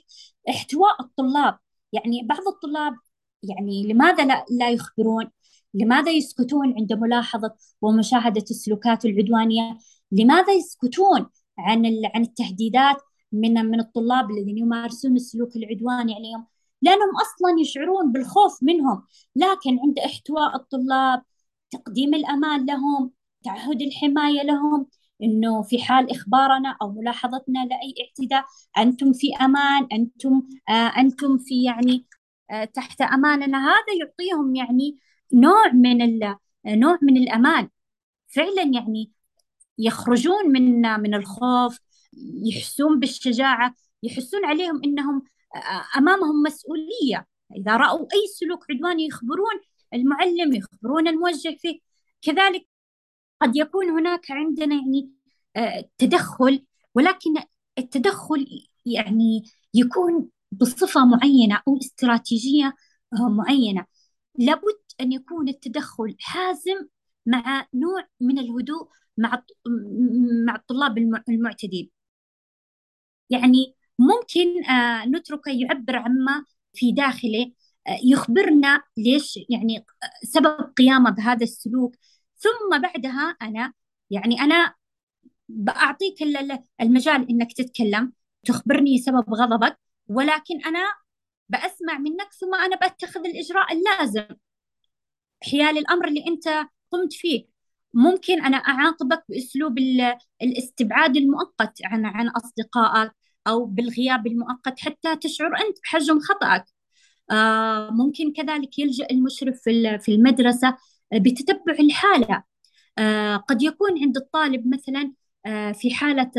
احتواء الطلاب. يعني بعض الطلاب يعني لماذا لا, لا يخبرون؟ لماذا يسكتون عند ملاحظة ومشاهدة السلوكات العدوانية؟ لماذا يسكتون عن عن التهديدات من من الطلاب الذين يمارسون السلوك العدواني عليهم؟ لأنهم أصلا يشعرون بالخوف منهم. لكن عند إحتواء الطلاب تقديم الأمان لهم تعهد الحماية لهم إنه في حال إخبارنا أو ملاحظتنا لأي اعتداء أنتم في أمان أنتم آه أنتم في يعني آه تحت أماننا. هذا يعطيهم يعني نوع من نوع من الأمان. فعلا يعني يخرجون من من الخوف يحسون بالشجاعة يحسون عليهم إنهم آه، أمامهم مسؤولية. إذا رأوا أي سلوك عدواني يخبرون المعلم يخبرون الموجه فيه. كذلك قد يكون هناك عندنا يعني آه، تدخل ولكن التدخل يعني يكون بصفة معينة أو استراتيجية آه، معينة. لابد أن يكون التدخل حازم مع نوع من الهدوء مع مع الطلاب المعتدين. يعني ممكن آه، نتركه يعبر عما في داخله يخبرنا ليش يعني سبب قيامه بهذا السلوك. ثم بعدها أنا يعني أنا بأعطيك المجال إنك تتكلم تخبرني سبب غضبك ولكن أنا بأسمع منك ثم أنا بأتخذ الإجراء اللازم. حيال الأمر اللي أنت قمت فيه. ممكن أنا أعاقبك بأسلوب الاستبعاد المؤقت عن عن أصدقائك. أو بالغياب المؤقت حتى تشعر أنت بحجم خطأك. آه ممكن كذلك يلجأ المشرف في المدرسة بتتبع الحالة. آه، قد يكون عند الطالب مثلا آه، في حالة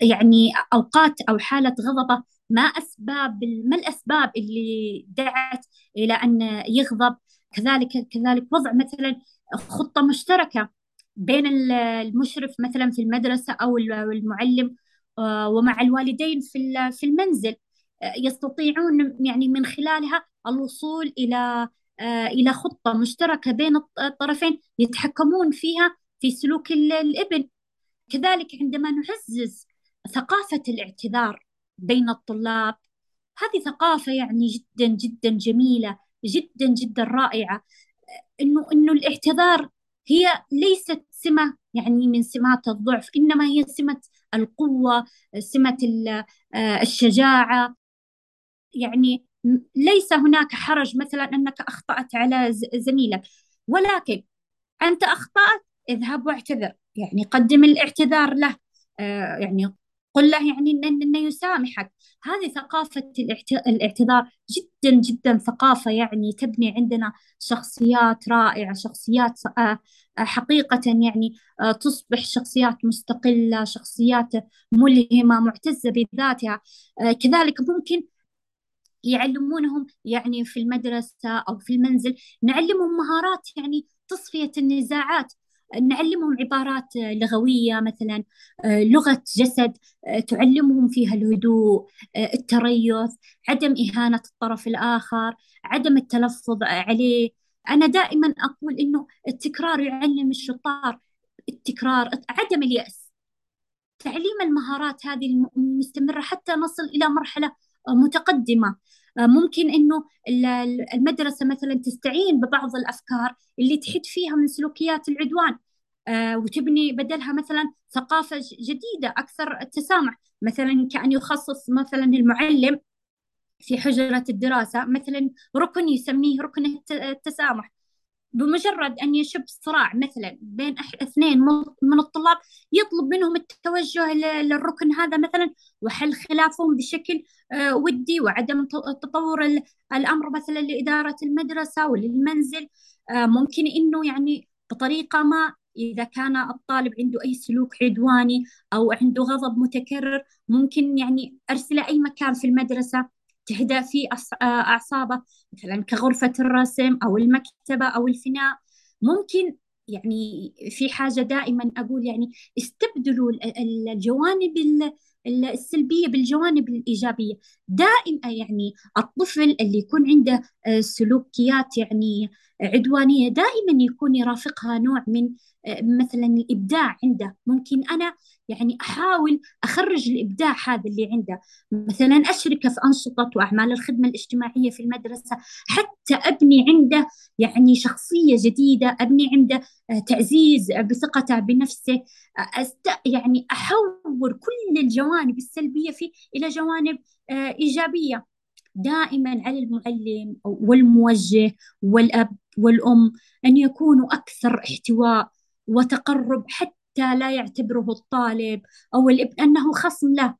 يعني أوقات أو حالة غضبة ما أسباب ما الأسباب اللي دعت إلى أن يغضب؟ كذلك كذلك وضع مثلا خطة مشتركة بين المشرف مثلا في المدرسة أو المعلم. آه، ومع الوالدين في في المنزل. يستطيعون يعني من خلالها الوصول إلى آه، إلى خطة مشتركة بين الطرفين يتحكمون فيها في سلوك الإبن. كذلك عندما نعزز ثقافة الاعتذار بين الطلاب هذه ثقافة يعني جدا جدا جميلة جدا جدا رائعة. إنه إنه الاعتذار هي ليست سمة يعني من سمات الضعف إنما هي سمة القوة سمة آه، الشجاعة. يعني ليس هناك حرج مثلا أنك أخطأت على زميلك. ولكن أنت أخطأت اذهب واعتذر. يعني قدم الاعتذار له. آه يعني قل له يعني انه يسامحك. هذه ثقافة الاعتذار جدا جدا ثقافة يعني تبني عندنا شخصيات رائعة شخصيات حقيقة يعني آه، تصبح شخصيات مستقلة شخصيات ملهمة معتزة بذاتها. كذلك ممكن يعلمونهم يعني في المدرسة أو في المنزل نعلمهم مهارات يعني تصفية النزاعات. نعلمهم عبارات لغوية مثلا آه، لغة جسد آه، تعلمهم فيها الهدوء آه، التريث عدم إهانة الطرف الآخر عدم التلفظ عليه أنا دائما أقول إنه التكرار يعلم الشطار التكرار عدم اليأس. تعليم المهارات هذه المستمرة حتى نصل إلى مرحلة متقدمة. ممكن إنه المدرسة مثلا تستعين ببعض الأفكار اللي تحد فيها من سلوكيات العدوان آه، وتبني بدلها مثلا ثقافة جديدة أكثر تسامح. مثلا كأن يخصص مثلا المعلم في حجرة الدراسة مثلا ركن يسميه ركن التسامح. بمجرد أن يشب صراع مثلا بين اثنين من الطلاب يطلب منهم التوجه للركن هذا مثلا وحل خلافهم بشكل آه، ودي وعدم تطور الأمر مثلا لإدارة المدرسة وللمنزل. آه، ممكن إنه يعني بطريقة ما إذا كان الطالب عنده أي سلوك عدواني أو عنده غضب متكرر ممكن يعني أرسله أي مكان في المدرسة. تهدأ فيه أعصابه مثلا كغرفة الرسم أو المكتبة أو الفناء. ممكن يعني في حاجة دائما أقول يعني استبدلوا الجوانب السلبية بالجوانب الإيجابية. دائما يعني الطفل اللي يكون عنده آه، سلوكيات يعني عدوانية دائما يكون يرافقها نوع من آه، مثلا الإبداع عنده. ممكن أنا يعني أحاول أخرج الإبداع هذا اللي عنده. مثلا أشركه في أنشطة وأعمال الخدمة الاجتماعية في المدرسة. حتى أبني عنده يعني شخصية جديدة أبني عنده آه، تعزيز بثقته بنفسه. أست... يعني أحول كل الجوانب السلبية فيه إلى جوانب آه، إيجابية. دائما على المعلم والموجه والأب والأم أن يكونوا أكثر احتواء وتقرب حتى لا يعتبره الطالب أو الابن أنه خصم له.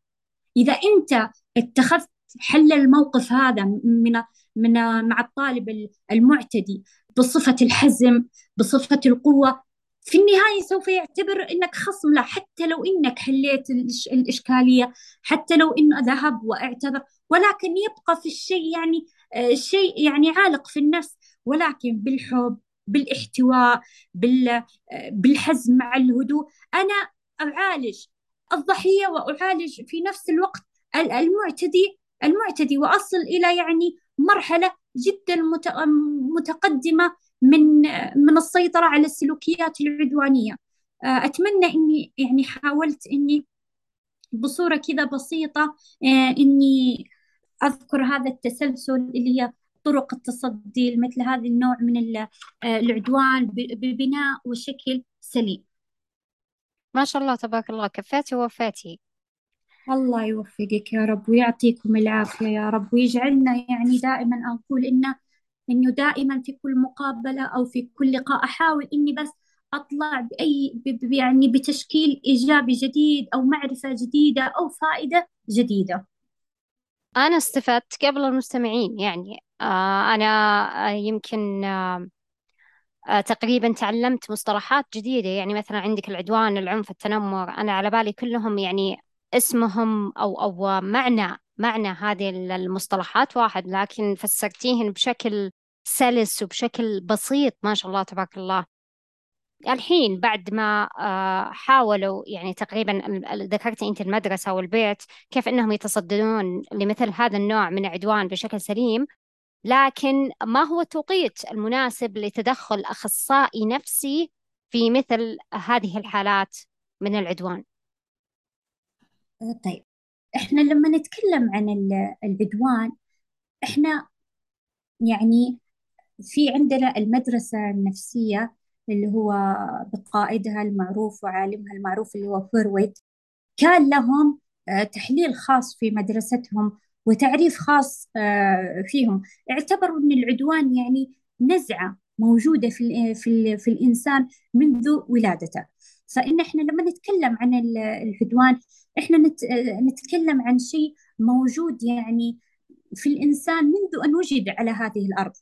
إذا أنت اتخذت حل الموقف هذا من من مع الطالب المعتدي بصفة الحزم بصفة القوة في النهاية سوف يعتبر أنك خصم له. حتى لو أنك حليت الإشكالية حتى لو أنه ذهب واعتذر ولكن يبقى في الشيء يعني آه، يعني عالق في النفس. ولكن بالحب بالاحتواء بالحزم مع الهدوء. أنا أعالج الضحية وأعالج في نفس الوقت المعتدي المعتدي وأصل إلى يعني مرحلة جدا متقدمة من من السيطرة على السلوكيات العدوانية. آه، أتمنى إني يعني حاولت إني بصورة كذا بسيطة آه، إني أذكر هذا التسلسل اللي هي طرق التصدي لمثل هذا النوع من آه، العدوان ببناء وشكل سليم. ما شاء الله تبارك الله كفاتي ووفاتي الله يوفقك يا رب ويعطيكم العافية يا رب ويجعلنا يعني دائما أقول إنه إنه دائما في كل مقابلة أو في كل لقاء أحاول إني بس أطلع بأي يعني بتشكيل إيجابي جديد أو معرفة جديدة أو فائدة جديدة. أنا استفدت قبل المستمعين يعني آه أنا آه يمكن آه تقريبا تعلمت مصطلحات جديدة. يعني مثلا عندك العدوان العنف التنمر. أنا على بالي كلهم يعني اسمهم أو أو معنى معنى هذه المصطلحات واحد لكن فسرتيهن بشكل سلس وبشكل بسيط ما شاء الله تبارك الله. الحين بعد ما آه، حاولوا يعني تقريبا ذكرتي أنت المدرسة والبيت كيف إنهم يتصدرون لمثل هذا النوع من العدوان بشكل سليم لكن ما هو التوقيت المناسب لتدخل أخصائي نفسي في مثل هذه الحالات من العدوان؟ طيب إحنا لما نتكلم عن العدوان إحنا يعني في عندنا المدرسة النفسية اللي هو بقائدها المعروف وعالمها المعروف اللي هو فرويد كان لهم آه، تحليل خاص في مدرستهم وتعريف خاص آه، فيهم. اعتبروا أن العدوان يعني نزعة موجودة في, في, في الإنسان منذ ولادته. فإن إحنا لما نتكلم عن العدوان إحنا نتكلم عن شيء موجود يعني في الإنسان منذ أن وجد على هذه الأرض.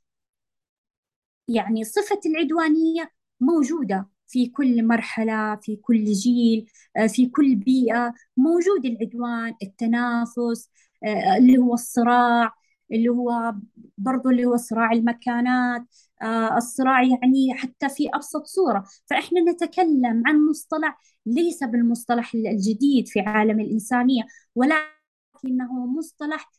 يعني صفة العدوانية موجودة في كل مرحلة في كل جيل آه، في كل بيئة. موجود العدوان التنافس آه، اللي هو الصراع اللي هو برضو اللي هو صراع المكانات. آه، الصراع يعني حتى في أبسط صورة. فإحنا نتكلم عن مصطلح ليس بالمصطلح الجديد في عالم الإنسانية ولكنه مصطلح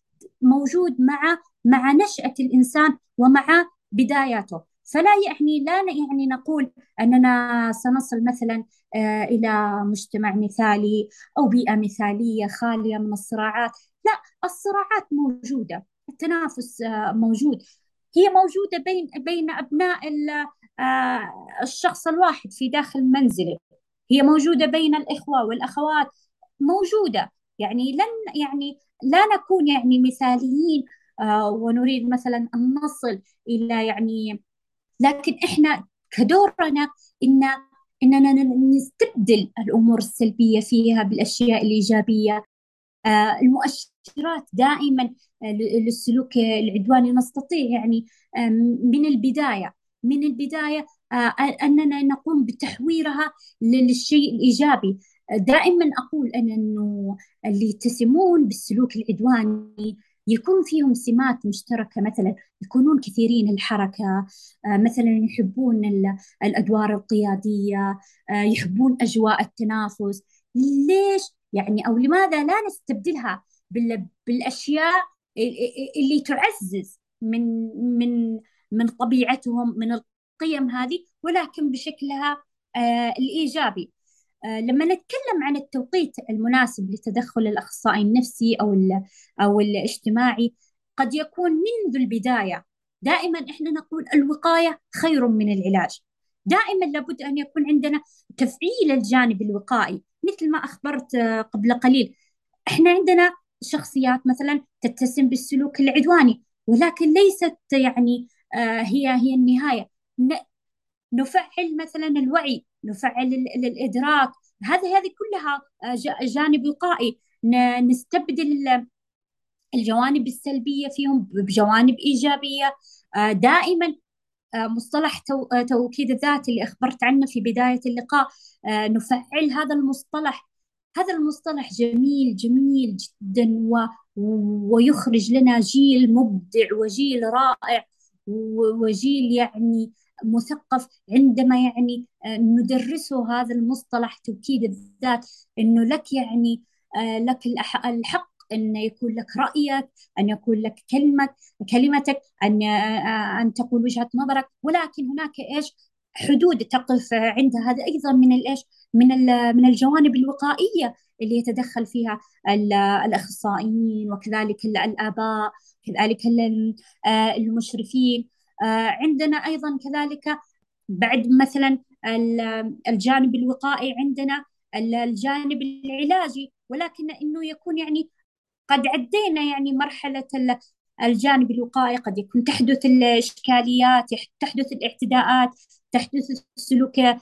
موجود مع مع نشأة الإنسان ومع بداياته. فلا يعني لا يعني نقول أننا سنصل مثلا آه، إلى مجتمع مثالي أو بيئة مثالية خالية من الصراعات. لا الصراعات موجودة التنافس آه، موجود. هي موجودة بين بين أبناء آه، الشخص الواحد في داخل منزله. هي موجودة بين الإخوة والأخوات. موجودة. يعني لن يعني لا نكون يعني مثاليين ونريد مثلا أن نصل إلى يعني لكن إحنا كدورنا ان إننا نستبدل الأمور السلبية فيها بالأشياء الإيجابية. آه، المؤشرات دائما آه، للسلوك العدواني نستطيع يعني من البداية. من البداية آه، أننا نقوم بتحويرها للشيء الإيجابي. دائما أقول أن أنه اللي يتسمون بالسلوك العدواني يكون فيهم سمات مشتركة مثلا يكونون كثيرين الحركة آه، مثلا يحبون الأدوار القيادية آه، يحبون أجواء التنافس. ليش؟ يعني أو لماذا لا نستبدلها بالأشياء اللي تعزز من من من طبيعتهم من القيم هذه ولكن بشكلها آه، الإيجابي. لما نتكلم عن التوقيت المناسب لتدخل الأخصائي النفسي أو أو الاجتماعي قد يكون منذ البداية دائما إحنا نقول الوقاية خير من العلاج. دائما لابد أن يكون عندنا تفعيل الجانب الوقائي مثل ما أخبرت آه، قبل قليل. إحنا عندنا شخصيات مثلا تتسم بالسلوك العدواني ولكن ليست يعني آه، هي هي النهاية. نفعل مثلا الوعي نفعل الإدراك. هذه هذه كلها آه، جانب وقائي نستبدل الجوانب السلبية فيهم بجوانب إيجابية. آه، دائما آه، مصطلح توكيد الذات اللي أخبرت عنه في بداية اللقاء. نفعل هذا المصطلح. هذا المصطلح جميل جميل جدا و... ويخرج لنا جيل مبدع وجيل رائع وجيل يعني مثقف عندما يعني آه، ندرسه هذا المصطلح توكيد الذات إنه لك يعني آه، لك الحق إن يكون لك رأيك أن يكون لك كلمه كلمتك أن آه، أن تقول وجهة نظرك. ولكن هناك إيش؟ حدود تقف عندها هذا أيضا من الايش من من الجوانب الوقائية اللي يتدخل فيها الأخصائيين وكذلك الآباء كذلك المشرفين. عندنا أيضا كذلك بعد مثلا الجانب الوقائي عندنا الجانب العلاجي ولكن إنه يكون يعني قد عدينا يعني مرحلة الجانب الوقائي قد يكون تحدث الإشكاليات تحدث الاعتداءات تحدث السلوك آه،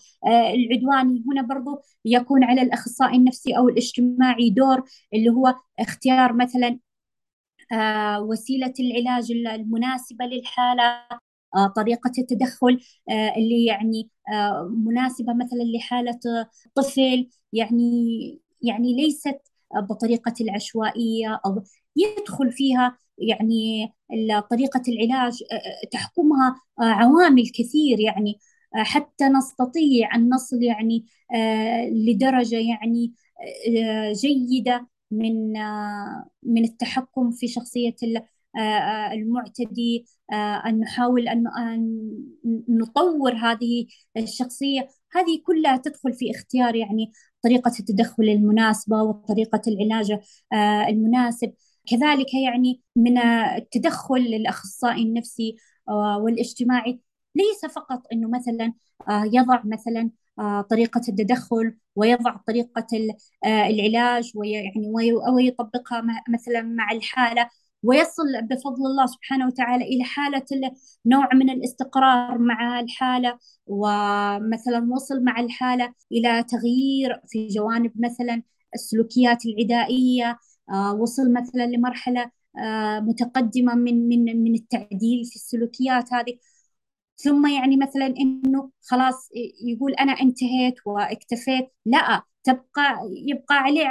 العدواني. هنا برضو يكون على الأخصائي النفسي أو الاجتماعي دور اللي هو اختيار مثلا آه، وسيلة العلاج المناسبة للحالة. آه، طريقة التدخل آه، اللي يعني آه، مناسبة مثلا لحالة طفل يعني يعني ليست بطريقة العشوائية أو يدخل فيها يعني طريقة العلاج تحكمها عوامل كثير يعني حتى نستطيع أن نصل يعني لدرجة يعني جيدة من من التحكم في شخصية المعتدي أن نحاول أن نطور هذه الشخصية. هذه كلها تدخل في اختيار يعني طريقة التدخل المناسبة وطريقة العلاج المناسب. كذلك يعني من التدخل للأخصائي النفسي والاجتماعي ليس فقط أنه مثلا يضع مثلا طريقة التدخل ويضع طريقة العلاج ويعني ويطبقها مثلا مع الحالة. ويصل بفضل الله سبحانه وتعالى إلى حالة نوع من الاستقرار مع الحالة ومثلا وصل مع الحالة إلى تغيير في جوانب مثلا السلوكيات العدائية وصل مثلا لمرحلة متقدمة من من من التعديل في السلوكيات هذه. ثم يعني مثلا إنه خلاص يقول أنا انتهيت واكتفيت. لا تبقى يبقى عليه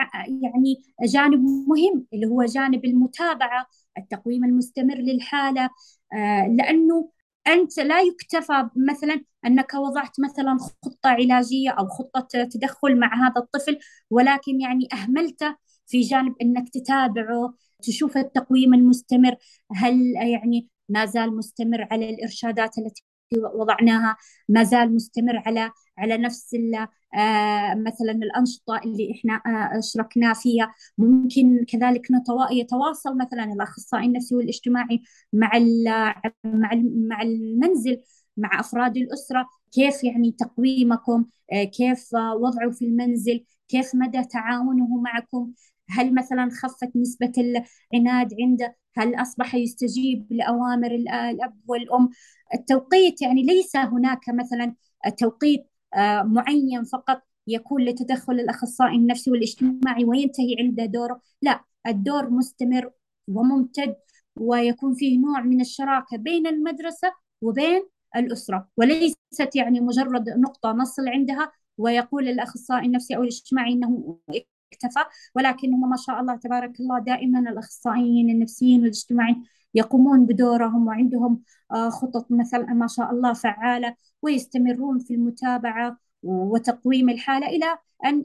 يعني جانب مهم اللي هو جانب المتابعة. التقويم المستمر للحالة آه، لأنه أنت لا يكتفى مثلا أنك وضعت مثلا خطة علاجية أو خطة تدخل مع هذا الطفل ولكن يعني اهملته في جانب أنك تتابعه تشوف التقويم المستمر هل يعني ما زال مستمر على الإرشادات التي وضعناها؟ ما زال مستمر على على نفس مثلا الأنشطة اللي إحنا آه، أشركنا فيها. ممكن كذلك يتواصل مثلا الأخصائي النفسي والاجتماعي مع مع مع المنزل مع أفراد الأسرة. كيف يعني تقويمكم؟ آه، كيف وضعه في المنزل؟ كيف مدى تعاونه معكم؟ هل مثلا خفت نسبة العناد عنده هل أصبح يستجيب لأوامر الأب والأم؟ التوقيت يعني ليس هناك مثلا توقيت آه، معين فقط يكون لتدخل الأخصائي النفسي والاجتماعي وينتهي عند دوره. لا الدور مستمر وممتد ويكون فيه نوع من الشراكة بين المدرسة وبين الأسرة وليست يعني مجرد نقطة نصل عندها ويقول الأخصائي النفسي أو الاجتماعي أنه اكتفى ولكنهم ما شاء الله تبارك الله دائما الأخصائيين النفسيين والاجتماعيين يقومون بدورهم وعندهم آه، خطط مثلا ما شاء الله فعالة ويستمرون في المتابعة وتقويم الحالة إلى أن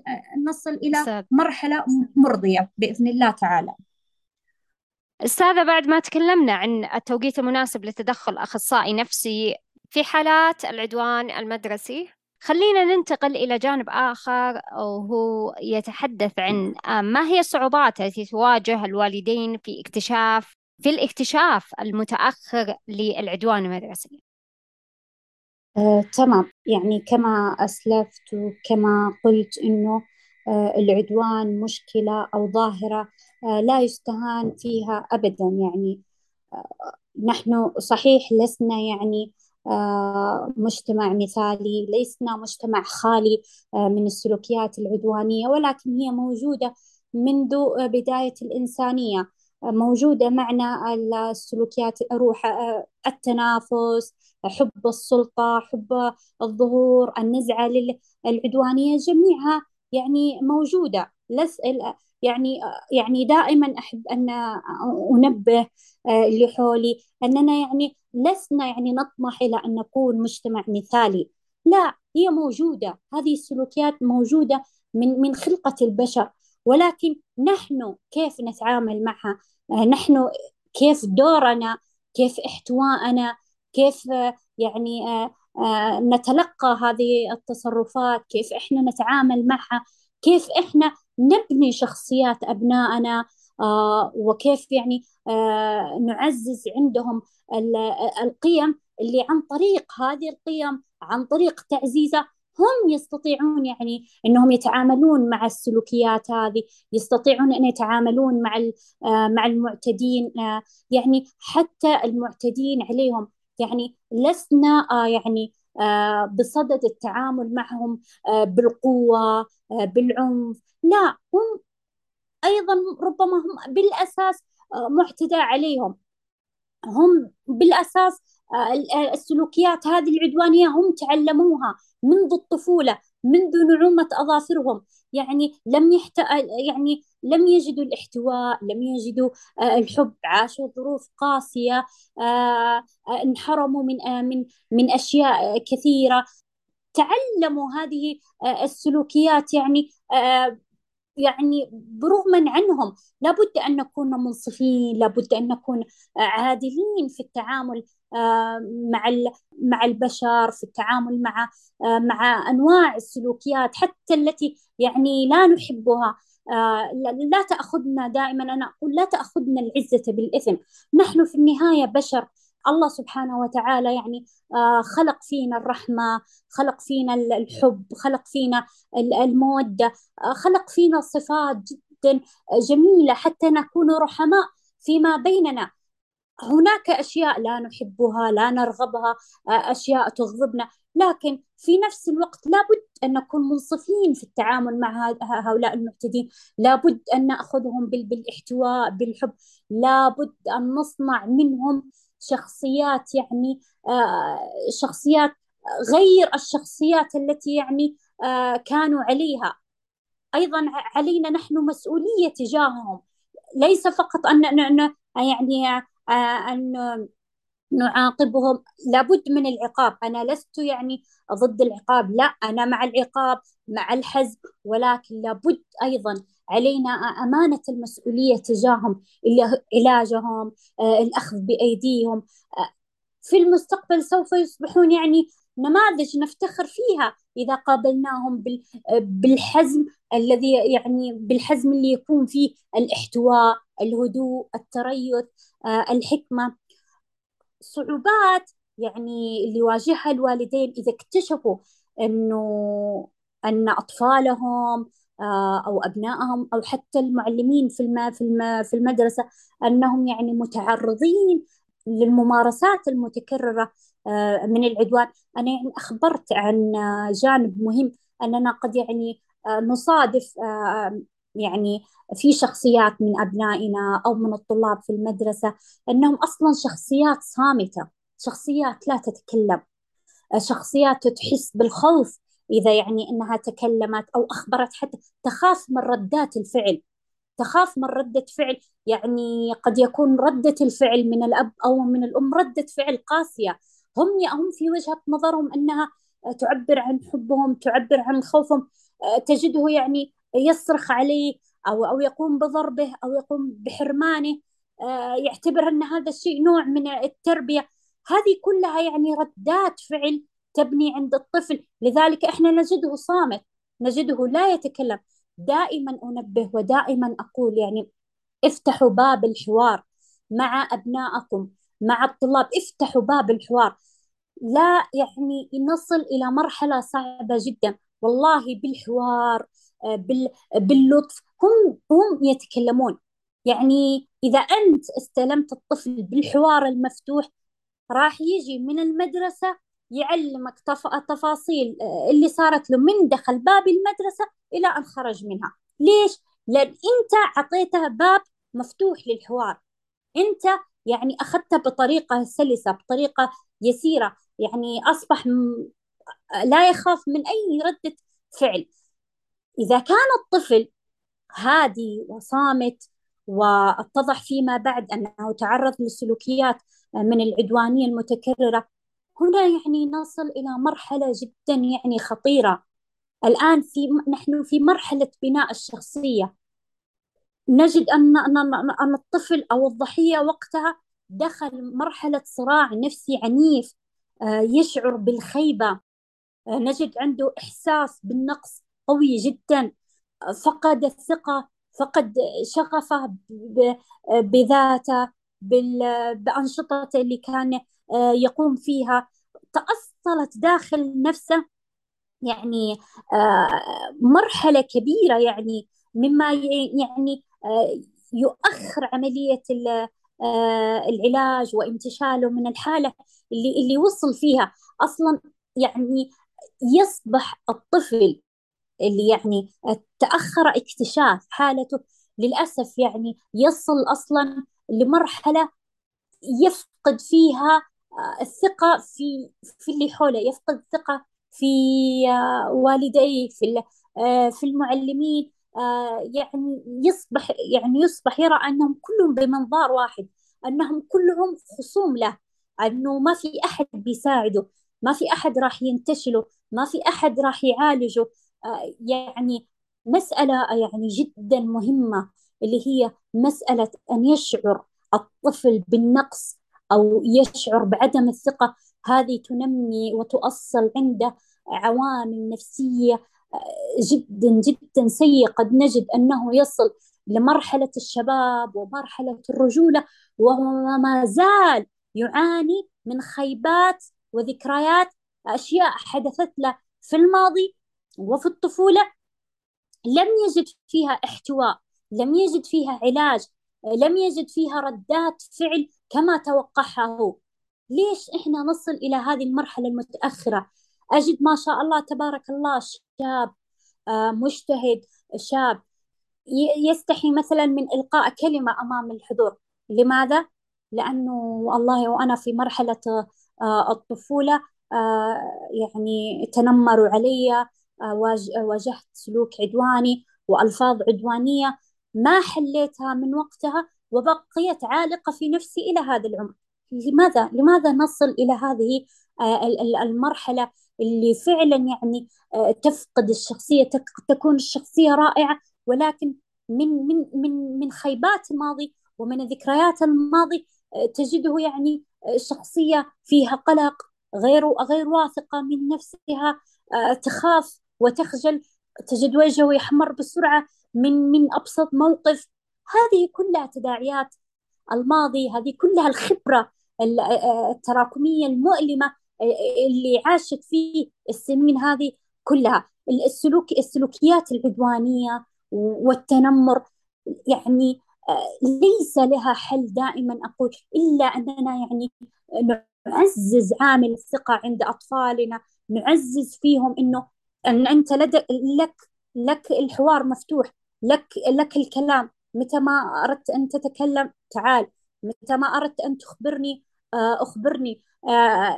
نصل إلى مرحلة مرضية بإذن الله تعالى. أستاذة بعد ما تكلمنا عن التوقيت المناسب لتدخل أخصائي نفسي في حالات العدوان المدرسي خلينا ننتقل إلى جانب آخر وهو يتحدث عن آه، ما هي الصعوبات التي تواجه الوالدين في اكتشاف في الاكتشاف المتأخر للعدوان المدرسي آه، تمام. يعني كما أسلفت وكما قلت إنه آه، العدوان مشكلة أو ظاهرة آه، لا يستهان فيها أبدا. يعني آه، نحن صحيح لسنا يعني آه، مجتمع مثالي لسنا مجتمع خالي آه، من السلوكيات العدوانية ولكن هي موجودة منذ بداية الإنسانية. موجودة معنا السلوكيات روح التنافس حب السلطة حب الظهور النزعة العدوانية جميعها يعني موجودة. لس يعني يعني دائما أحب أن أنبه اللي حولي أننا يعني لسنا يعني نطمح إلى أن نكون مجتمع مثالي. لا هي موجودة. هذه السلوكيات موجودة من من خلقة البشر. ولكن نحن كيف نتعامل معها؟ نحن كيف دورنا؟ كيف احتوائنا؟ كيف يعني نتلقى هذه التصرفات؟ كيف إحنا نتعامل معها؟ كيف إحنا نبني شخصيات أبنائنا؟ آه وكيف يعني آه نعزز عندهم القيم اللي عن طريق هذه القيم عن طريق تعزيزها؟ هم يستطيعون يعني إنهم يتعاملون مع السلوكيات هذه يستطيعون أن يتعاملون مع آه، مع المعتدين آه، يعني حتى المعتدين عليهم. يعني لسنا آه، يعني بصدد التعامل معهم بالقوة بالعنف. لا هم أيضا ربما هم بالأساس معتدى عليهم. هم بالأساس السلوكيات هذه العدوانية هم تعلموها. منذ الطفولة منذ نعومة أظافرهم. يعني لم يحت... يعني لم يجدوا الاحتواء لم يجدوا آه، الحب. عاشوا ظروف قاسية آه، انحرموا من من من أشياء كثيرة. تعلموا هذه السلوكيات. يعني يعني برغما عنهم لابد أن نكون منصفين لابد أن نكون عادلين في التعامل آه، مع مع البشر في التعامل مع آه، مع أنواع السلوكيات حتى التي يعني لا نحبها. آه، لا تأخذنا دائما أنا أقول لا تأخذنا العزة بالإثم. نحن في النهاية بشر الله سبحانه وتعالى يعني خلق فينا الرحمة خلق فينا الحب خلق فينا المودة خلق فينا صفات جدا جميلة حتى نكون رحماء فيما بيننا. هناك أشياء لا نحبها لا نرغبها أشياء تغضبنا لكن في نفس الوقت لابد أن نكون منصفين في التعامل مع هؤلاء المعتدين. لابد أن نأخذهم بالإحتواء بالحب. لابد أن نصنع منهم شخصيات يعني شخصيات غير الشخصيات التي يعني كانوا عليها. أيضا علينا نحن مسؤولية تجاههم. ليس فقط أن يعني أن نعاقبهم. لابد من العقاب. أنا لست يعني ضد العقاب. لا أنا مع العقاب مع الحزم ولكن لابد أيضا علينا أمانة المسؤولية تجاههم علاجهم الأخذ بأيديهم. في المستقبل سوف يصبحون يعني نماذج نفتخر فيها إذا قابلناهم بالحزم الذي يعني بالحزم اللي يكون فيه الاحتواء الهدوء التريث آه، الحكمة. صعوبات يعني اللي يواجهها الوالدين إذا اكتشفوا أنه أن أطفالهم آه، أو أبنائهم أو حتى المعلمين في في المدرسة أنهم يعني متعرضين للممارسات المتكررة آه، من العدوان. أنا يعني أخبرت عن جانب مهم أننا قد يعني نصادف يعني في شخصيات من أبنائنا أو من الطلاب في المدرسة أنهم أصلا شخصيات صامتة شخصيات لا تتكلم شخصيات تحس بالخوف إذا يعني أنها تكلمت أو أخبرت حتى تخاف من ردات الفعل. تخاف من ردة فعل. يعني قد يكون ردة الفعل من الأب أو من الأم ردة فعل قاسية. هم هم في وجهة نظرهم أنها تعبر عن حبهم تعبر عن خوفهم. تجده يعني يصرخ عليه أو أو يقوم بضربه أو يقوم بحرمانه. آه، يعتبر أن هذا الشيء نوع من التربية. هذه كلها يعني ردات فعل تبني عند الطفل. لذلك إحنا نجده صامت نجده لا يتكلم. دائما أنبه ودائما أقول يعني افتحوا باب الحوار مع أبنائكم مع الطلاب افتحوا باب الحوار. لا يعني نصل إلى مرحلة صعبة جدا. والله بالحوار آه، باللطف. هم هم يتكلمون. يعني إذا أنت استلمت الطفل بالحوار المفتوح راح يجي من المدرسة يعلمك تفاصيل آه، اللي صارت له من دخل باب المدرسة إلى أن خرج منها. ليش؟ لأن أنت أعطيته باب مفتوح للحوار. أنت يعني أخذته بطريقة سلسة بطريقة يسيرة. يعني أصبح لا يخاف من أي ردة فعل. إذا كان الطفل هادي وصامت واتضح فيما بعد أنه تعرض لسلوكيات من العدوانية المتكررة هنا يعني نصل إلى مرحلة جدا يعني خطيرة. الآن في نحن في مرحلة بناء الشخصية. نجد أن أن الطفل أو الضحية وقتها دخل مرحلة صراع نفسي عنيف آه، يشعر بالخيبة. آه، نجد عنده إحساس بالنقص قوي جدا. فقد الثقة فقد شغفه بذاته بأنشطته اللي كان آه، يقوم فيها. تأصلت داخل نفسه يعني آه، مرحلة كبيرة يعني مما يعني آه، يؤخر عملية العلاج وانتشاله من الحالة اللي اللي وصل فيها. أصلا يعني يصبح الطفل اللي يعني تأخر اكتشاف حالته للأسف يعني يصل أصلا لمرحلة يفقد فيها آه، الثقة في في اللي حوله يفقد الثقة في آه، والديه في آه، في المعلمين يعني يصبح يعني يصبح يرى أنهم كلهم بمنظار واحد أنهم كلهم خصوم له أنه ما في أحد بيساعده ما في أحد راح ينتشله ما في أحد راح يعالجه. يعني مسألة يعني جدا مهمة اللي هي مسألة أن يشعر الطفل بالنقص أو يشعر بعدم الثقة هذه تنمي وتؤصل عنده عوامل نفسية آه، جدا جدا سيئة. قد نجد أنه يصل لمرحلة الشباب ومرحلة الرجولة وما زال يعاني من خيبات وذكريات أشياء حدثت له في الماضي وفي الطفولة. لم يجد فيها احتواء لم يجد فيها علاج. لم يجد فيها ردات فعل كما توقعها هو ليش إحنا نصل إلى هذه المرحلة المتأخرة؟ أجد ما شاء الله تبارك الله شاب آه، مجتهد شاب يستحي مثلا من إلقاء كلمة أمام الحضور. لماذا؟ لأنه والله وأنا في مرحلة آه، الطفولة آه، يعني تنمروا علي واجهت سلوك عدواني وألفاظ عدوانية. ما حليتها من وقتها وبقيت عالقة في نفسي إلى هذا العمر. لماذا؟ لماذا نصل إلى هذه آه، المرحلة اللي فعلا يعني آه، تفقد الشخصية تكون الشخصية رائعة ولكن من من من من خيبات الماضي ومن ذكريات الماضي آه، تجده يعني شخصية فيها قلق غير غير واثقة من نفسها تخاف وتخجل تجد وجهه يحمر بسرعة من من أبسط موقف. هذه كلها تداعيات الماضي هذه كلها الخبرة التراكمية المؤلمة اللي عاشت فيه السنين هذه كلها. السلوك السلوكيات العدوانية والتنمر يعني ليس لها حل دائما. أقول إلا أننا يعني نعزز عامل الثقة عند أطفالنا نعزز فيهم إنه أن أنت لدك لك لك الحوار مفتوح لك لك الكلام. متى ما أردت أن تتكلم تعال. متى ما أردت أن تخبرني آه، أخبرني. آه،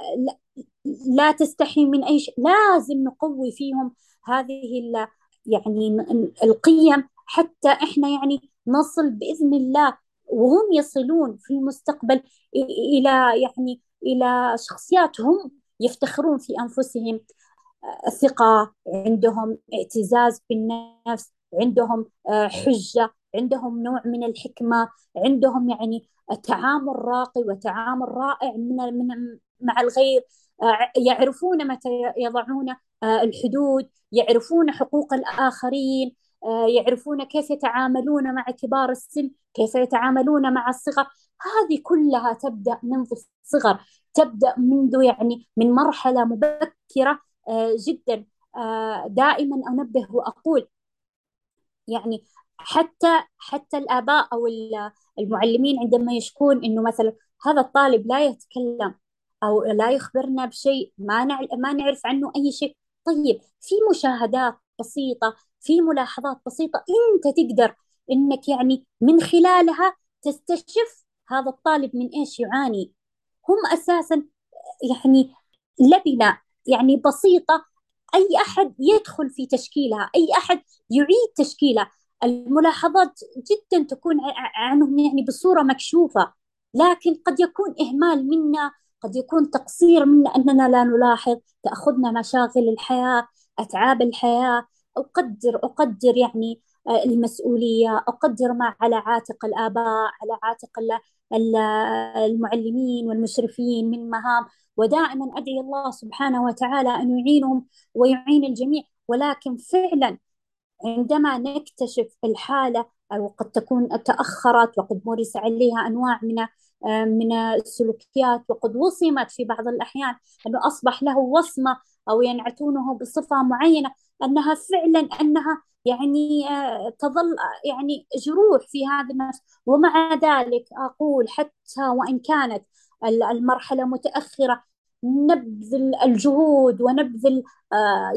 لا تستحي من أي شيء. لازم نقوي فيهم هذه يعني القيم. حتى إحنا يعني نصل بإذن الله وهم يصلون في المستقبل إلى يعني إلى شخصيات هم يفتخرون في أنفسهم. ثقة عندهم اعتزاز بالنفس عندهم آه، حجة عندهم نوع من الحكمة عندهم يعني تعامل راقي وتعامل رائع من من مع الغير. آه، يعرفون متى يضعون آه، الحدود يعرفون حقوق الآخرين يعرفون كيف يتعاملون مع كبار السن كيف يتعاملون مع الصغر. هذه كلها تبدأ منذ الصغر تبدأ منذ يعني من مرحلة مبكرة جدا. دائما أنبه وأقول يعني حتى حتى الآباء أو المعلمين عندما يشكون إنه مثلا هذا الطالب لا يتكلم أو لا يخبرنا بشيء ما ما نعرف عنه أي شيء. طيب في مشاهدات بسيطة في ملاحظات بسيطة أنت تقدر إنك يعني من خلالها تستشف هذا الطالب من إيش يعاني. هم أساسا يعني لبنة يعني بسيطة أي أحد يدخل في تشكيلها أي أحد يعيد تشكيلها. الملاحظات جدا تكون عنهم يعني بصورة مكشوفة لكن قد يكون إهمال منا قد يكون تقصير منا أننا لا نلاحظ تأخذنا مشاغل الحياة أتعاب الحياة. أقدر أقدر يعني آه، المسؤولية أقدر ما على عاتق الآباء على عاتق المعلمين والمشرفين من مهام ودائما أدعي الله سبحانه وتعالى أن يعينهم ويعين الجميع. ولكن فعلا عندما نكتشف الحالة أو قد تكون تأخرت وقد مورس عليها أنواع من من السلوكيات وقد وصمت في بعض الأحيان أنه أصبح له وصمة أو ينعتونه بصفة معينة أنها فعلا أنها يعني تظل يعني جروح في هذا النفس. ومع ذلك أقول حتى وإن كانت المرحلة متأخرة نبذل الجهود ونبذل آه،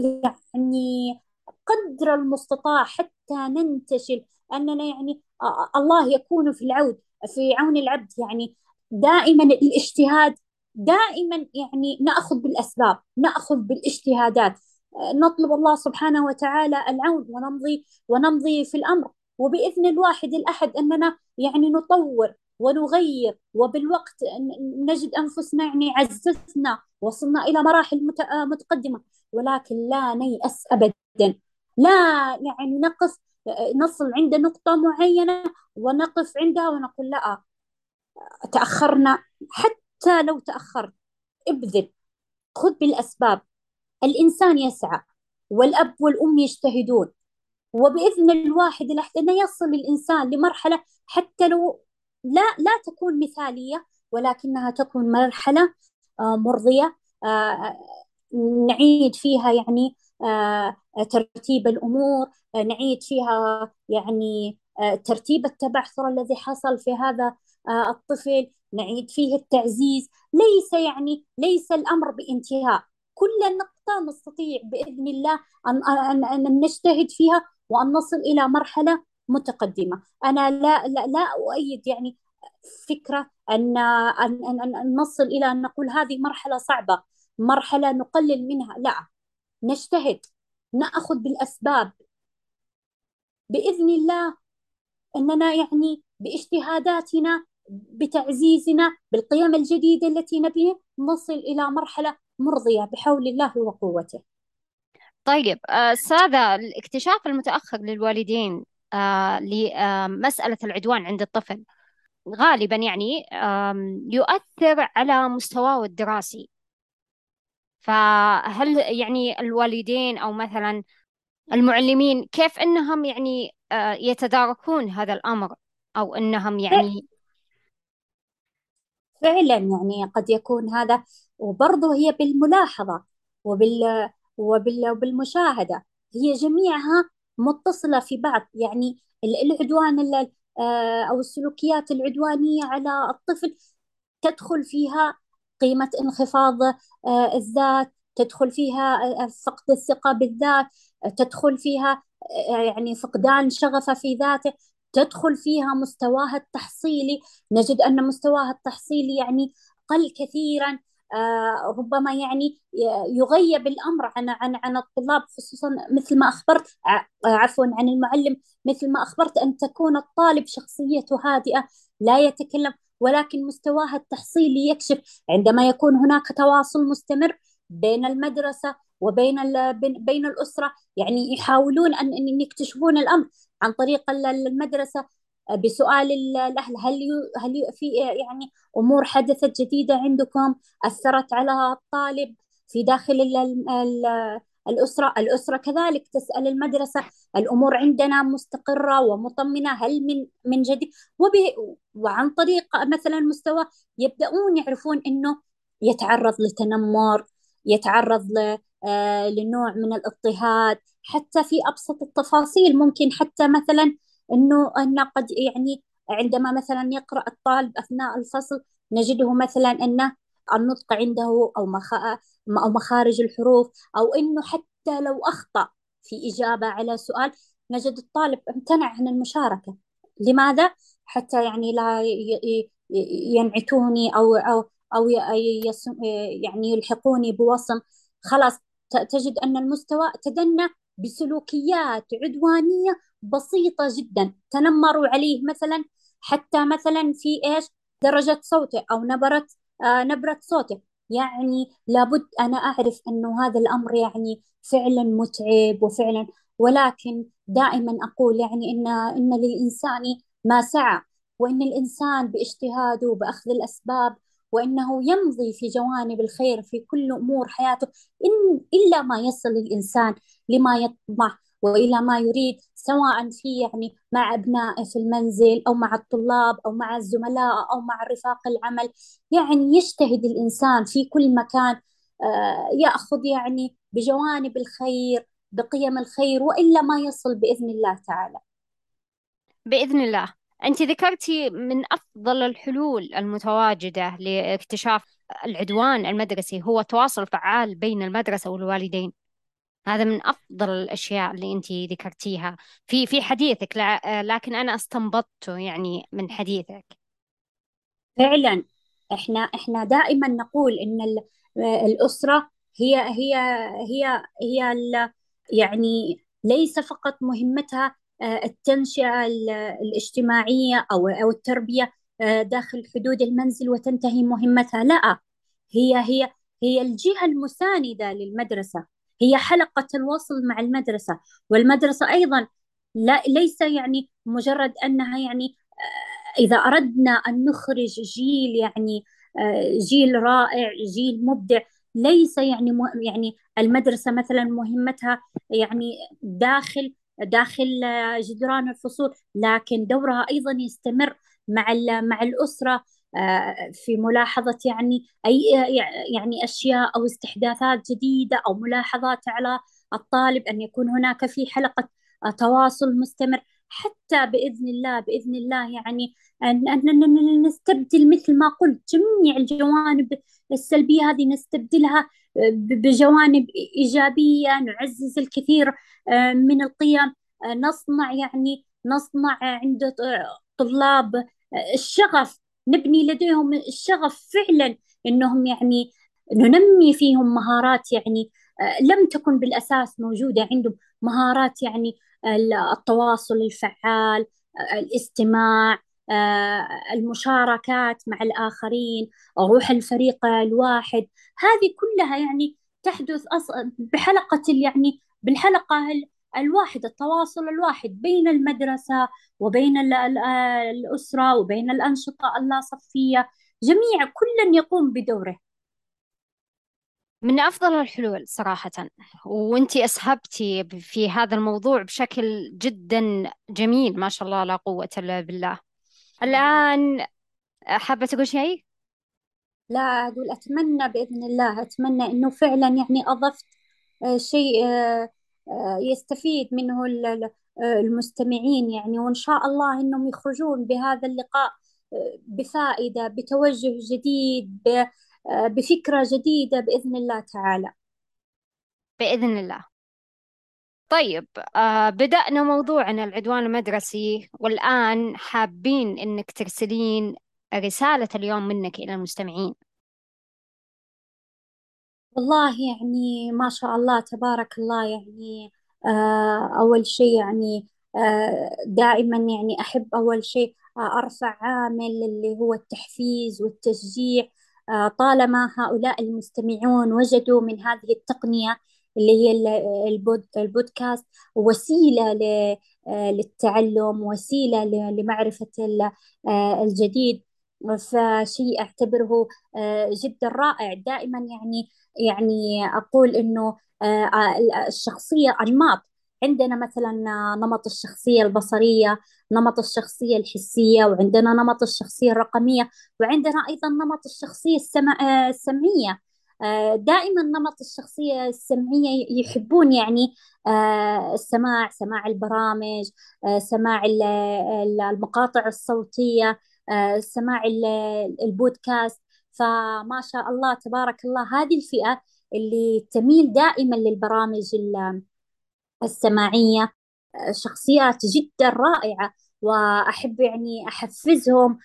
يعني قدر المستطاع حتى ننتشل أننا يعني آه، الله يكون في العود. في عون العبد يعني دائما الاجتهاد دائما يعني نأخذ بالأسباب نأخذ بالإجتهادات. آه، نطلب الله سبحانه وتعالى العون ونمضي ونمضي في الأمر. وبإذن الواحد الأحد أننا يعني نطور ونغير وبالوقت نجد أنفسنا يعني عززنا وصلنا إلى مراحل متقدمة. ولكن لا نيأس أبدا. لا يعني نقف نصل عند نقطة معينة ونقف عندها ونقول لا تأخرنا. حتى لو تأخرت ابذل. خذ بالأسباب. الإنسان يسعى والأب والأم يجتهدون. وبإذن الواحد الأحد أن يصل الإنسان لمرحلة حتى لو لا لا تكون مثالية ولكنها تكون مرحلة آه، مرضية آه، نعيد فيها يعني ترتيب الأمور نعيد فيها يعني ترتيب التبعثر الذي حصل في هذا الطفل نعيد فيه التعزيز. ليس يعني ليس الأمر بانتهاء. كل نقطة نستطيع بإذن الله أن, أن, أن نجتهد فيها وأن نصل إلى مرحلة متقدمة. أنا لا لا, لا أؤيد يعني فكرة أن أن أن, أن نصل إلى أن نقول هذه مرحلة صعبة مرحلة نقلل منها. لا. نجتهد نأخذ بالأسباب. بإذن الله أننا يعني باجتهاداتنا بتعزيزنا بالقيم الجديدة التي نبيه نصل إلى مرحلة مرضية بحول الله وقوته. طيب أستاذة الاكتشاف المتأخر للوالدين آه، لمسألة العدوان عند الطفل غالبا يعني يؤثر على مستواه الدراسي. فهل يعني الوالدين أو مثلا المعلمين كيف أنهم يعني آه، يتداركون هذا الأمر؟ أو أنهم يعني فعلا. يعني قد يكون هذا وبرضه هي بالملاحظة وبال وبال وبالمشاهدة هي جميعها متصلة في بعض. يعني العدوان آه، أو السلوكيات العدوانية على الطفل تدخل فيها قيمة انخفاض آه، الذات تدخل فيها آه، فقد الثقة بالذات تدخل فيها يعني فقدان شغفه في ذاته تدخل فيها مستواها التحصيلي. نجد أن مستواها التحصيلي يعني قل كثيرا آه ربما يعني يغيب الأمر عن عن عن الطلاب خصوصا مثل ما أخبرت عفوا عن المعلم مثل ما أخبرت أن تكون الطالب شخصيته هادئة لا يتكلم. ولكن مستواها التحصيلي يكشف عندما يكون هناك تواصل مستمر بين المدرسة وبين بين الأسرة. يعني يحاولون ان يكتشفون الأمر عن طريق المدرسة. بسؤال الأهل هل هل في يعني أمور حدثت جديدة عندكم؟ أثرت على الطالب في داخل الأسرة الأسرة كذلك تسأل المدرسة الأمور عندنا مستقرة ومطمنة هل من من جديد؟ وعن طريق مثلا مستوى يبدأون يعرفون أنه يتعرض لتنمر يتعرض آه، لنوع من الاضطهاد حتى في أبسط التفاصيل ممكن حتى مثلا أنه أنه قد يعني عندما مثلا يقرأ الطالب أثناء الفصل نجده مثلا أنه النطق عنده أو أو مخارج الحروف أو أنه حتى لو أخطأ في إجابة على سؤال نجد الطالب امتنع عن المشاركة. لماذا؟ حتى يعني لا ينعتوني أو أو أو يعني يلحقوني بوصم. خلاص تجد أن المستوى تدنى بسلوكيات عدوانية بسيطة جدا. تنمروا عليه مثلا حتى مثلا في إيش؟ درجة صوته أو نبرة نبرة صوته. يعني لابد أنا أعرف أنه هذا الأمر يعني فعلا متعب وفعلا ولكن دائما أقول يعني إن إن للإنسان ما سعى وإن الإنسان باجتهاده وبأخذ الأسباب وإنه يمضي في جوانب الخير في كل أمور حياته إن إلا ما يصل الإنسان لما يطمح وإلى ما يريد سواء في يعني مع أبنائه في المنزل أو مع الطلاب أو مع الزملاء أو مع رفاق العمل. يعني يجتهد الإنسان في كل مكان آه، يأخذ يعني بجوانب الخير بقيم الخير وإلا ما يصل بإذن الله تعالى. بإذن الله. أنت ذكرتي من أفضل الحلول المتواجدة لاكتشاف العدوان المدرسي هو تواصل فعال بين المدرسة والوالدين. هذا من أفضل الأشياء اللي أنت ذكرتيها. في في حديثك لكن أنا استنبطته يعني من حديثك. فعلا إحنا إحنا دائما نقول إن الأسرة هي هي هي هي يعني ليس فقط مهمتها آه، التنشئة الاجتماعية أو أو التربية آه، داخل حدود المنزل وتنتهي مهمتها لا. هي هي هي الجهة المساندة للمدرسة. هي حلقة الوصل مع المدرسة والمدرسة أيضا لا ليس يعني مجرد أنها يعني آه، إذا أردنا أن نخرج جيل يعني آه، جيل رائع جيل مبدع ليس يعني يعني المدرسة مثلا مهمتها يعني داخل داخل آه، جدران الفصول لكن دورها أيضا يستمر مع مع الأسرة في ملاحظة يعني أي يعني أشياء أو استحداثات جديدة أو ملاحظات على الطالب أن يكون هناك في حلقة تواصل مستمر حتى بإذن الله بإذن الله يعني أن نستبدل مثل ما قلت جميع الجوانب السلبية هذه نستبدلها بجوانب إيجابية نعزز الكثير آه، من القيم آه، نصنع يعني نصنع عند طلاب آه، الشغف نبني لديهم الشغف فعلا إنهم يعني ننمي فيهم مهارات يعني لم تكن بالأساس موجودة عندهم. مهارات يعني التواصل الفعال الاستماع المشاركات مع الآخرين روح الفريق الواحد. هذه كلها يعني تحدث بحلقة يعني بالحلقة الواحد التواصل الواحد بين المدرسة وبين الأسرة وبين الأنشطة اللاصفية جميع كل يقوم بدوره من أفضل الحلول صراحة وأنتي أسهبتي في هذا الموضوع بشكل جدا جميل ما شاء الله لا قوة إلا بالله الآن حابة تقول شيء؟ لا أقول أتمنى بإذن الله أتمنى إنه فعلا يعني أضفت آه، شيء آه، يستفيد منه المستمعين يعني. وإن شاء الله إنهم يخرجون بهذا اللقاء بفائدة بتوجه جديد بفكرة جديدة بإذن الله تعالى. بإذن الله. طيب آه بدأنا موضوعنا العدوان المدرسي والآن حابين إنك ترسلين رسالة اليوم منك إلى المستمعين. والله يعني ما شاء الله تبارك الله يعني آه أول شيء يعني آه دائما يعني أحب أول شيء آه أرفع عامل اللي هو التحفيز والتشجيع طالما هؤلاء المستمعون وجدوا من هذه التقنية اللي هي البود البودكاست وسيلة للتعلم وسيلة لمعرفة الجديد. فشيء أعتبره آه، جدا رائع. دائما يعني يعني أقول إنه الشخصية أنماط. عندنا مثلا نمط الشخصية البصرية نمط الشخصية الحسية وعندنا نمط الشخصية الرقمية وعندنا أيضا نمط الشخصية السمعية. آه، دائما نمط الشخصية السمعية يحبون يعني آه، السماع سماع البرامج آه، سماع المقاطع الصوتية سماع البودكاست. فما شاء الله تبارك الله هذه الفئة اللي تميل دائما للبرامج السماعية. شخصيات جدا رائعة وأحب يعني أحفزهم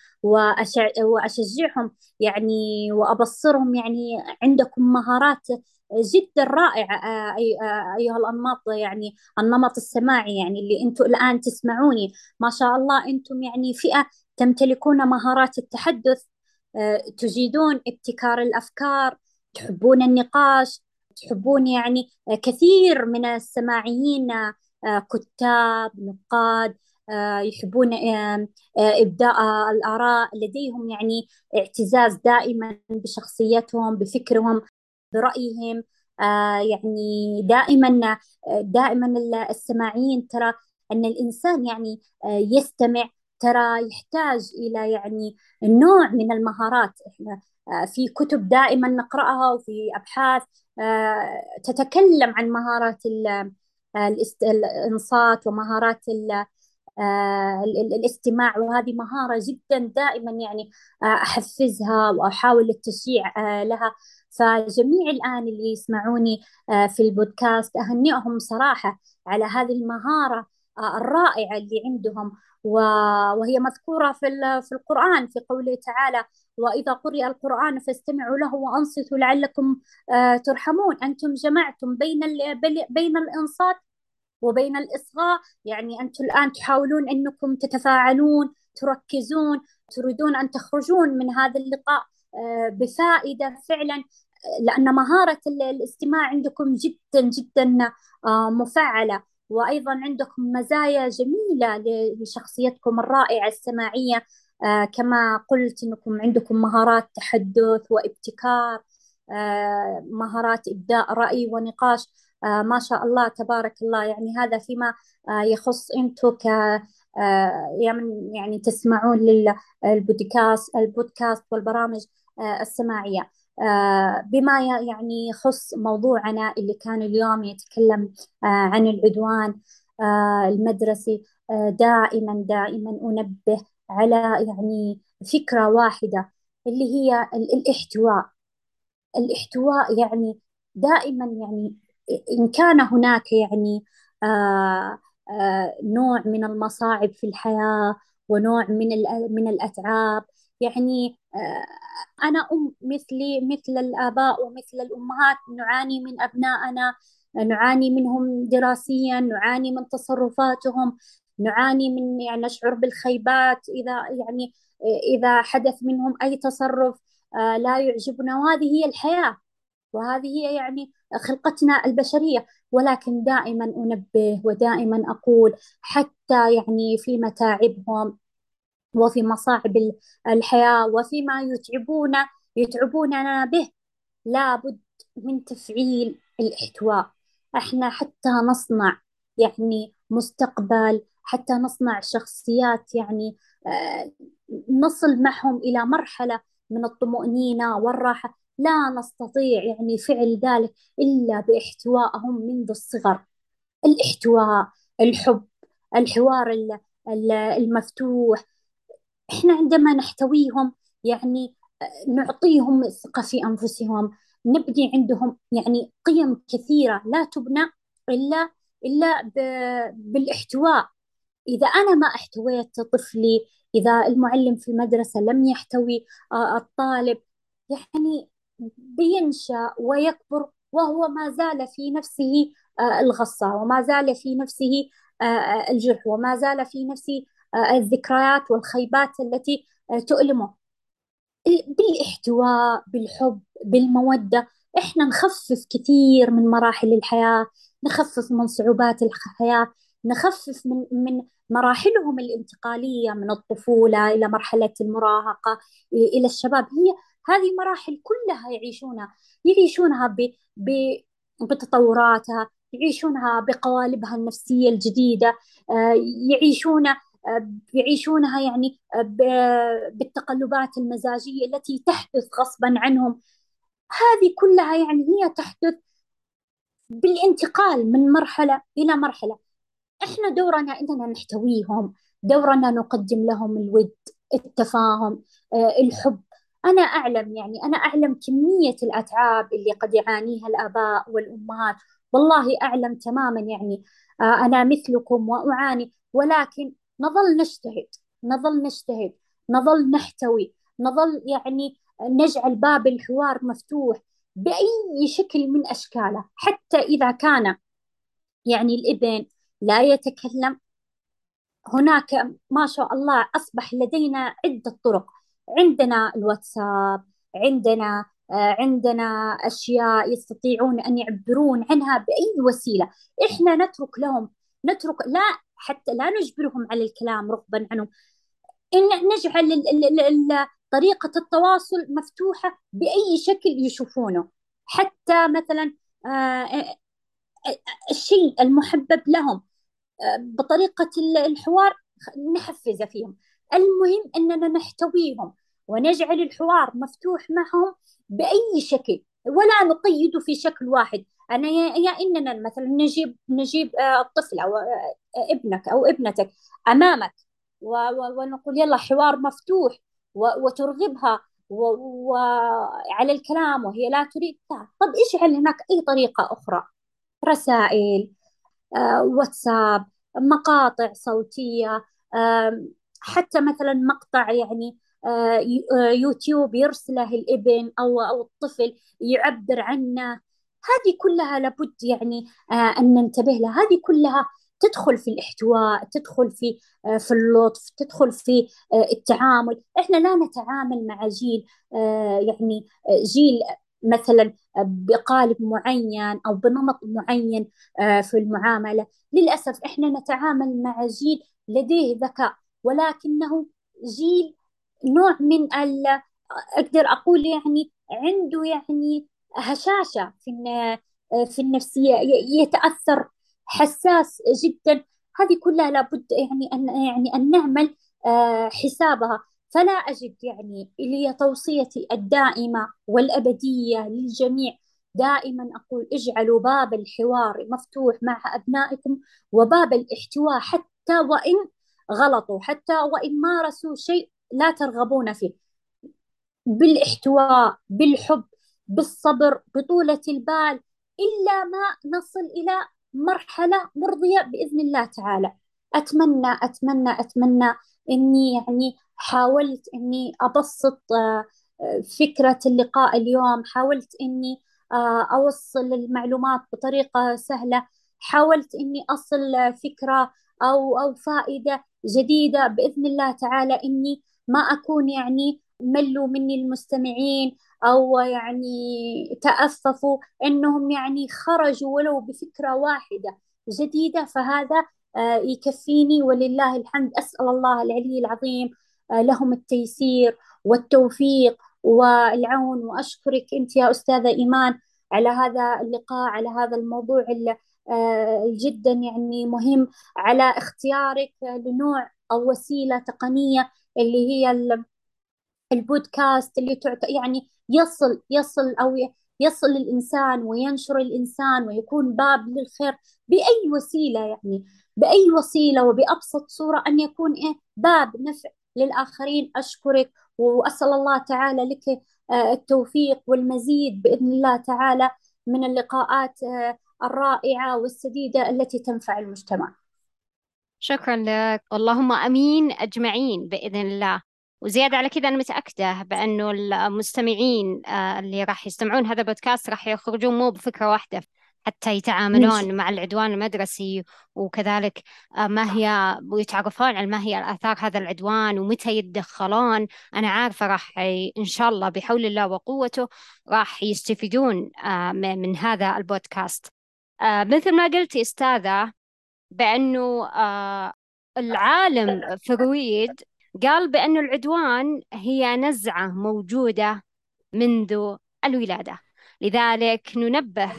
وأشجعهم يعني وأبصرهم يعني عندكم مهارات جدا رائعة. آه، آه، أيها الأنماط يعني النمط السماعي يعني اللي أنتم الآن تسمعوني. ما شاء الله أنتم يعني فئة تمتلكون مهارات التحدث آه، تجيدون ابتكار الأفكار تحبون النقاش تحبون يعني كثير من السماعيين كتاب نقاد آه، يحبون آه، إبداء الآراء لديهم يعني اعتزاز دائما بشخصيتهم بفكرهم برأيهم آه، يعني دائما دائما السماعيين ترى أن الإنسان يعني يستمع ترى يحتاج إلى يعني نوع من المهارات. إحنا في كتب دائما نقرأها وفي أبحاث تتكلم عن مهارات الإنصات ومهارات آه، الاستماع. وهذه مهارة جدا دائما يعني آه، أحفزها وأحاول التشجيع آه، لها. فجميع الآن اللي يسمعوني في البودكاست أهنئهم صراحة على هذه المهارة الرائعة اللي عندهم. وهي مذكورة في في القرآن في قوله تعالى وإذا قرئ القرآن فاستمعوا له وأنصتوا لعلكم ترحمون. أنتم جمعتم بين بين الإنصات وبين الإصغاء. يعني أنتم الآن تحاولون أنكم تتفاعلون تركزون تريدون أن تخرجون من هذا اللقاء آه، بفائدة فعلا لأن مهارة الاستماع عندكم جدا جدا آه، مفعلة. وأيضا عندكم مزايا جميلة لشخصيتكم الرائعة السماعية. آه، كما قلت أنكم عندكم مهارات تحدث وابتكار آه، مهارات إبداء رأي ونقاش. ما شاء الله تبارك الله. يعني هذا فيما يخص أنتم ك يعني تسمعون للبودكاست البودكاست والبرامج السماعية. آه، بما يعني يخص موضوعنا اللي كان اليوم يتكلم آه، عن العدوان آه، المدرسي دائما دائما أنبه على يعني فكرة واحدة اللي هي الاحتواء. الاحتواء يعني دائما يعني إن كان هناك يعني نوع من المصاعب في الحياة ونوع من من الأتعاب يعني آه، أنا أم مثلي مثل الآباء ومثل الأمهات نعاني من أبنائنا نعاني منهم دراسيا نعاني من تصرفاتهم نعاني من يعني نشعر بالخيبات إذا يعني إذا حدث منهم أي تصرف آه، لا يعجبنا. وهذه هي الحياة وهذه هي يعني خلقتنا البشرية. ولكن دائما أنبه ودائما أقول حتى يعني في متاعبهم وفي مصاعب الحياة وفيما يتعبون يتعبوننا به. لابد من تفعيل الإحتواء. إحنا حتى نصنع يعني مستقبل حتى نصنع شخصيات يعني آه، نصل معهم إلى مرحلة من الطمأنينة والراحة. لا نستطيع يعني فعل ذلك إلا باحتوائهم منذ الصغر. الإحتواء الحب الحوار المفتوح إحنا عندما نحتويهم يعني آه، نعطيهم الثقة في أنفسهم نبني عندهم يعني قيم كثيرة لا تبنى إلا إلا بالاحتواء. إذا أنا ما احتويت طفلي إذا المعلم في المدرسة لم يحتوي آه، الطالب يعني بينشأ ويكبر وهو ما زال في نفسه آه، الغصة وما زال في نفسه الجرح وما زال في نفسه الذكريات والخيبات التي تؤلمه. بالاحتواء بالحب بالمودة إحنا نخفف كثير من مراحل الحياة نخفف من صعوبات الحياة نخفف من من مراحلهم الانتقالية من الطفولة إلى مرحلة المراهقة إلى الشباب. هي هذه مراحل كلها يعيشونها. يعيشونها ب ب بتطوراتها يعيشونها بقوالبها النفسية الجديدة آه، يعيشون يعيشونها يعني بالتقلبات المزاجية التي تحدث غصبا عنهم. هذه كلها يعني هي تحدث بالانتقال من مرحلة إلى مرحلة. إحنا دورنا إننا نحتويهم دورنا نقدم لهم الود التفاهم آه، الحب. أنا أعلم يعني أنا أعلم كمية الأتعاب اللي قد يعانيها الآباء والأمهات. والله أعلم تماما يعني آه، أنا مثلكم وأعاني. ولكن نظل نجتهد نظل نجتهد نظل نحتوي نظل يعني نجعل باب الحوار مفتوح بأي شكل من أشكاله حتى إذا كان يعني الإبن لا يتكلم هناك ما شاء الله أصبح لدينا عدة طرق. عندنا الواتساب عندنا عندنا أشياء يستطيعون أن يعبرون عنها بأي وسيلة. إحنا نترك لهم نترك لا حتى لا نجبرهم على الكلام رغبا عنهم. إن نجعل طريقة التواصل مفتوحة بأي شكل يشوفونه. حتى مثلا آه، آه، آه، الشيء المحبب لهم بطريقة الحوار نحفز فيهم. المهم أننا نحتويهم ونجعل الحوار مفتوح معهم بأي شكل ولا نقيد في شكل واحد. أنا يا إننا مثلا نجيب نجيب الطفل أو ابنك أو ابنتك أمامك ونقول يلا حوار مفتوح وترغبها وعلى الكلام وهي لا تريد. طب اجعل هناك أي طريقة أخرى؟ رسائل آه، واتساب مقاطع صوتية حتى مثلا مقطع يعني آه، آه، يوتيوب يرسله الابن أو أو الطفل يعبر عنه. هذه كلها لابد يعني أن ننتبه لها. هذه كلها تدخل في الاحتواء تدخل في آه، في اللطف تدخل في آه، التعامل. إحنا لا نتعامل مع جيل آه، يعني جيل مثلا بقالب معين أو بنمط معين آه، في المعاملة. للأسف إحنا نتعامل مع جيل لديه ذكاء ولكنه جيل نوع من ال أقدر أقول يعني عنده يعني هشاشة في في النفسية يتأثر حساس جدا. هذه كلها لابد يعني أن يعني أن نعمل آه، حسابها. فلا أجد يعني اللي توصيتي الدائمة والأبدية للجميع. دائما أقول اجعلوا باب الحوار مفتوح مع أبنائكم وباب الاحتواء حتى وإن غلطوا حتى وإن مارسوا شيء لا ترغبون فيه. بالاحتواء بالحب بالصبر بطولة البال إلا ما نصل إلى مرحلة مرضية بإذن الله تعالى. أتمنى أتمنى أتمنى إني يعني حاولت إني أبسط آه، فكرة اللقاء اليوم حاولت إني آه، أوصل المعلومات بطريقة سهلة حاولت إني أصل فكرة أو أو فائدة جديدة بإذن الله تعالى إني ما أكون يعني ملوا مني المستمعين أو يعني تأففوا إنهم يعني خرجوا ولو بفكرة واحدة جديدة. فهذا آه، يكفيني ولله الحمد. أسأل الله العلي العظيم آه، لهم التيسير والتوفيق والعون. وأشكرك أنت يا أستاذة إيمان على هذا اللقاء على هذا الموضوع آه، جدا يعني مهم. على اختيارك لنوع أو وسيلة تقنية اللي هي البودكاست اللي تعطي يعني يصل يصل أو يصل الإنسان وينشر الإنسان ويكون باب للخير بأي وسيلة يعني بأي وسيلة وبأبسط صورة أن يكون إيه باب نفع للآخرين. أشكرك وأسأل الله تعالى لك آه، التوفيق والمزيد بإذن الله تعالى من اللقاءات آه، الرائعة والسديدة التي تنفع المجتمع. شكرا لك. اللهم آمين أجمعين بإذن الله. وزيادة على كذا أنا متأكدة بأنه المستمعين آه، اللي راح يستمعون هذا البودكاست راح يخرجون مو بفكرة واحدة حتى يتعاملون مع العدوان المدرسي وكذلك آه، ما هي ويتعرفون على ما هي آثار هذا العدوان ومتى يتدخلون. أنا عارفة راح إن شاء الله بحول الله وقوته راح يستفيدون آه، من هذا البودكاست. مثل ما قلتي أستاذة بأنه العالم فرويد قال بأن العدوان هي نزعة موجودة منذ الولادة. لذلك ننبه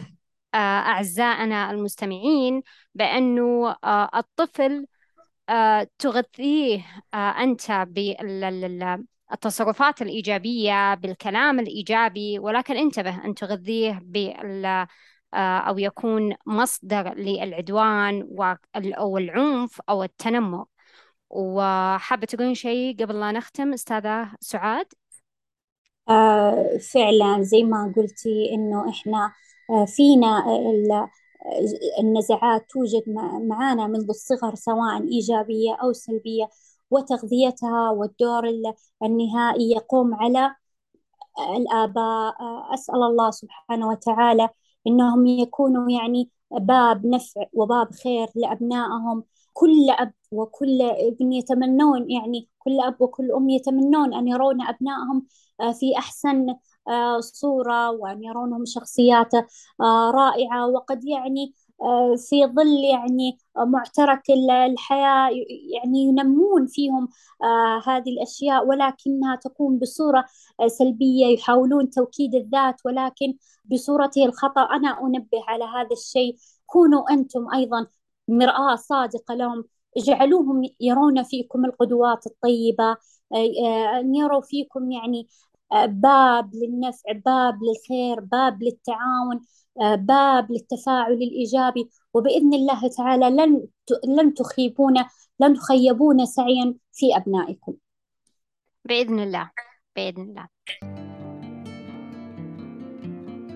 آه، أعزائنا المستمعين بأنه آه، الطفل آه، تغذيه أنت بالتصرفات الإيجابية بالكلام الإيجابي ولكن انتبه أن تغذيه بال أو يكون مصدر للعدوان أو العنف أو التنمر. وحابة تقولين شيء قبل لا نختم؟ أستاذة سعاد؟ آه فعلا زي ما قلتي إنه إحنا آه فينا النزعات توجد معنا منذ الصغر سواء إيجابية أو سلبية وتغذيتها والدور النهائي يقوم على الآباء. آه، أسأل الله سبحانه وتعالى إنهم يكونوا يعني باب نفع وباب خير لأبنائهم. كل أب وكل ابن يتمنون يعني كل أب وكل أم يتمنون أن يرون أبنائهم آه، في أحسن آه، صورة وأن يرونهم شخصيات آه، رائعة. وقد يعني في ظل يعني معترك الحياة يعني ينمون فيهم هذه الأشياء ولكنها تكون بصورة سلبية يحاولون توكيد الذات ولكن بصورته الخطأ. أنا أنبه على هذا الشيء. كونوا أنتم أيضا مرآة صادقة لهم. اجعلوهم يرون فيكم القدوات الطيبة أن يروا فيكم يعني باب للنفع باب للخير باب للتعاون باب للتفاعل الإيجابي. وبإذن الله تعالى لن لن تخيبون لن تخيبون سعيا في أبنائكم. بإذن الله بإذن الله.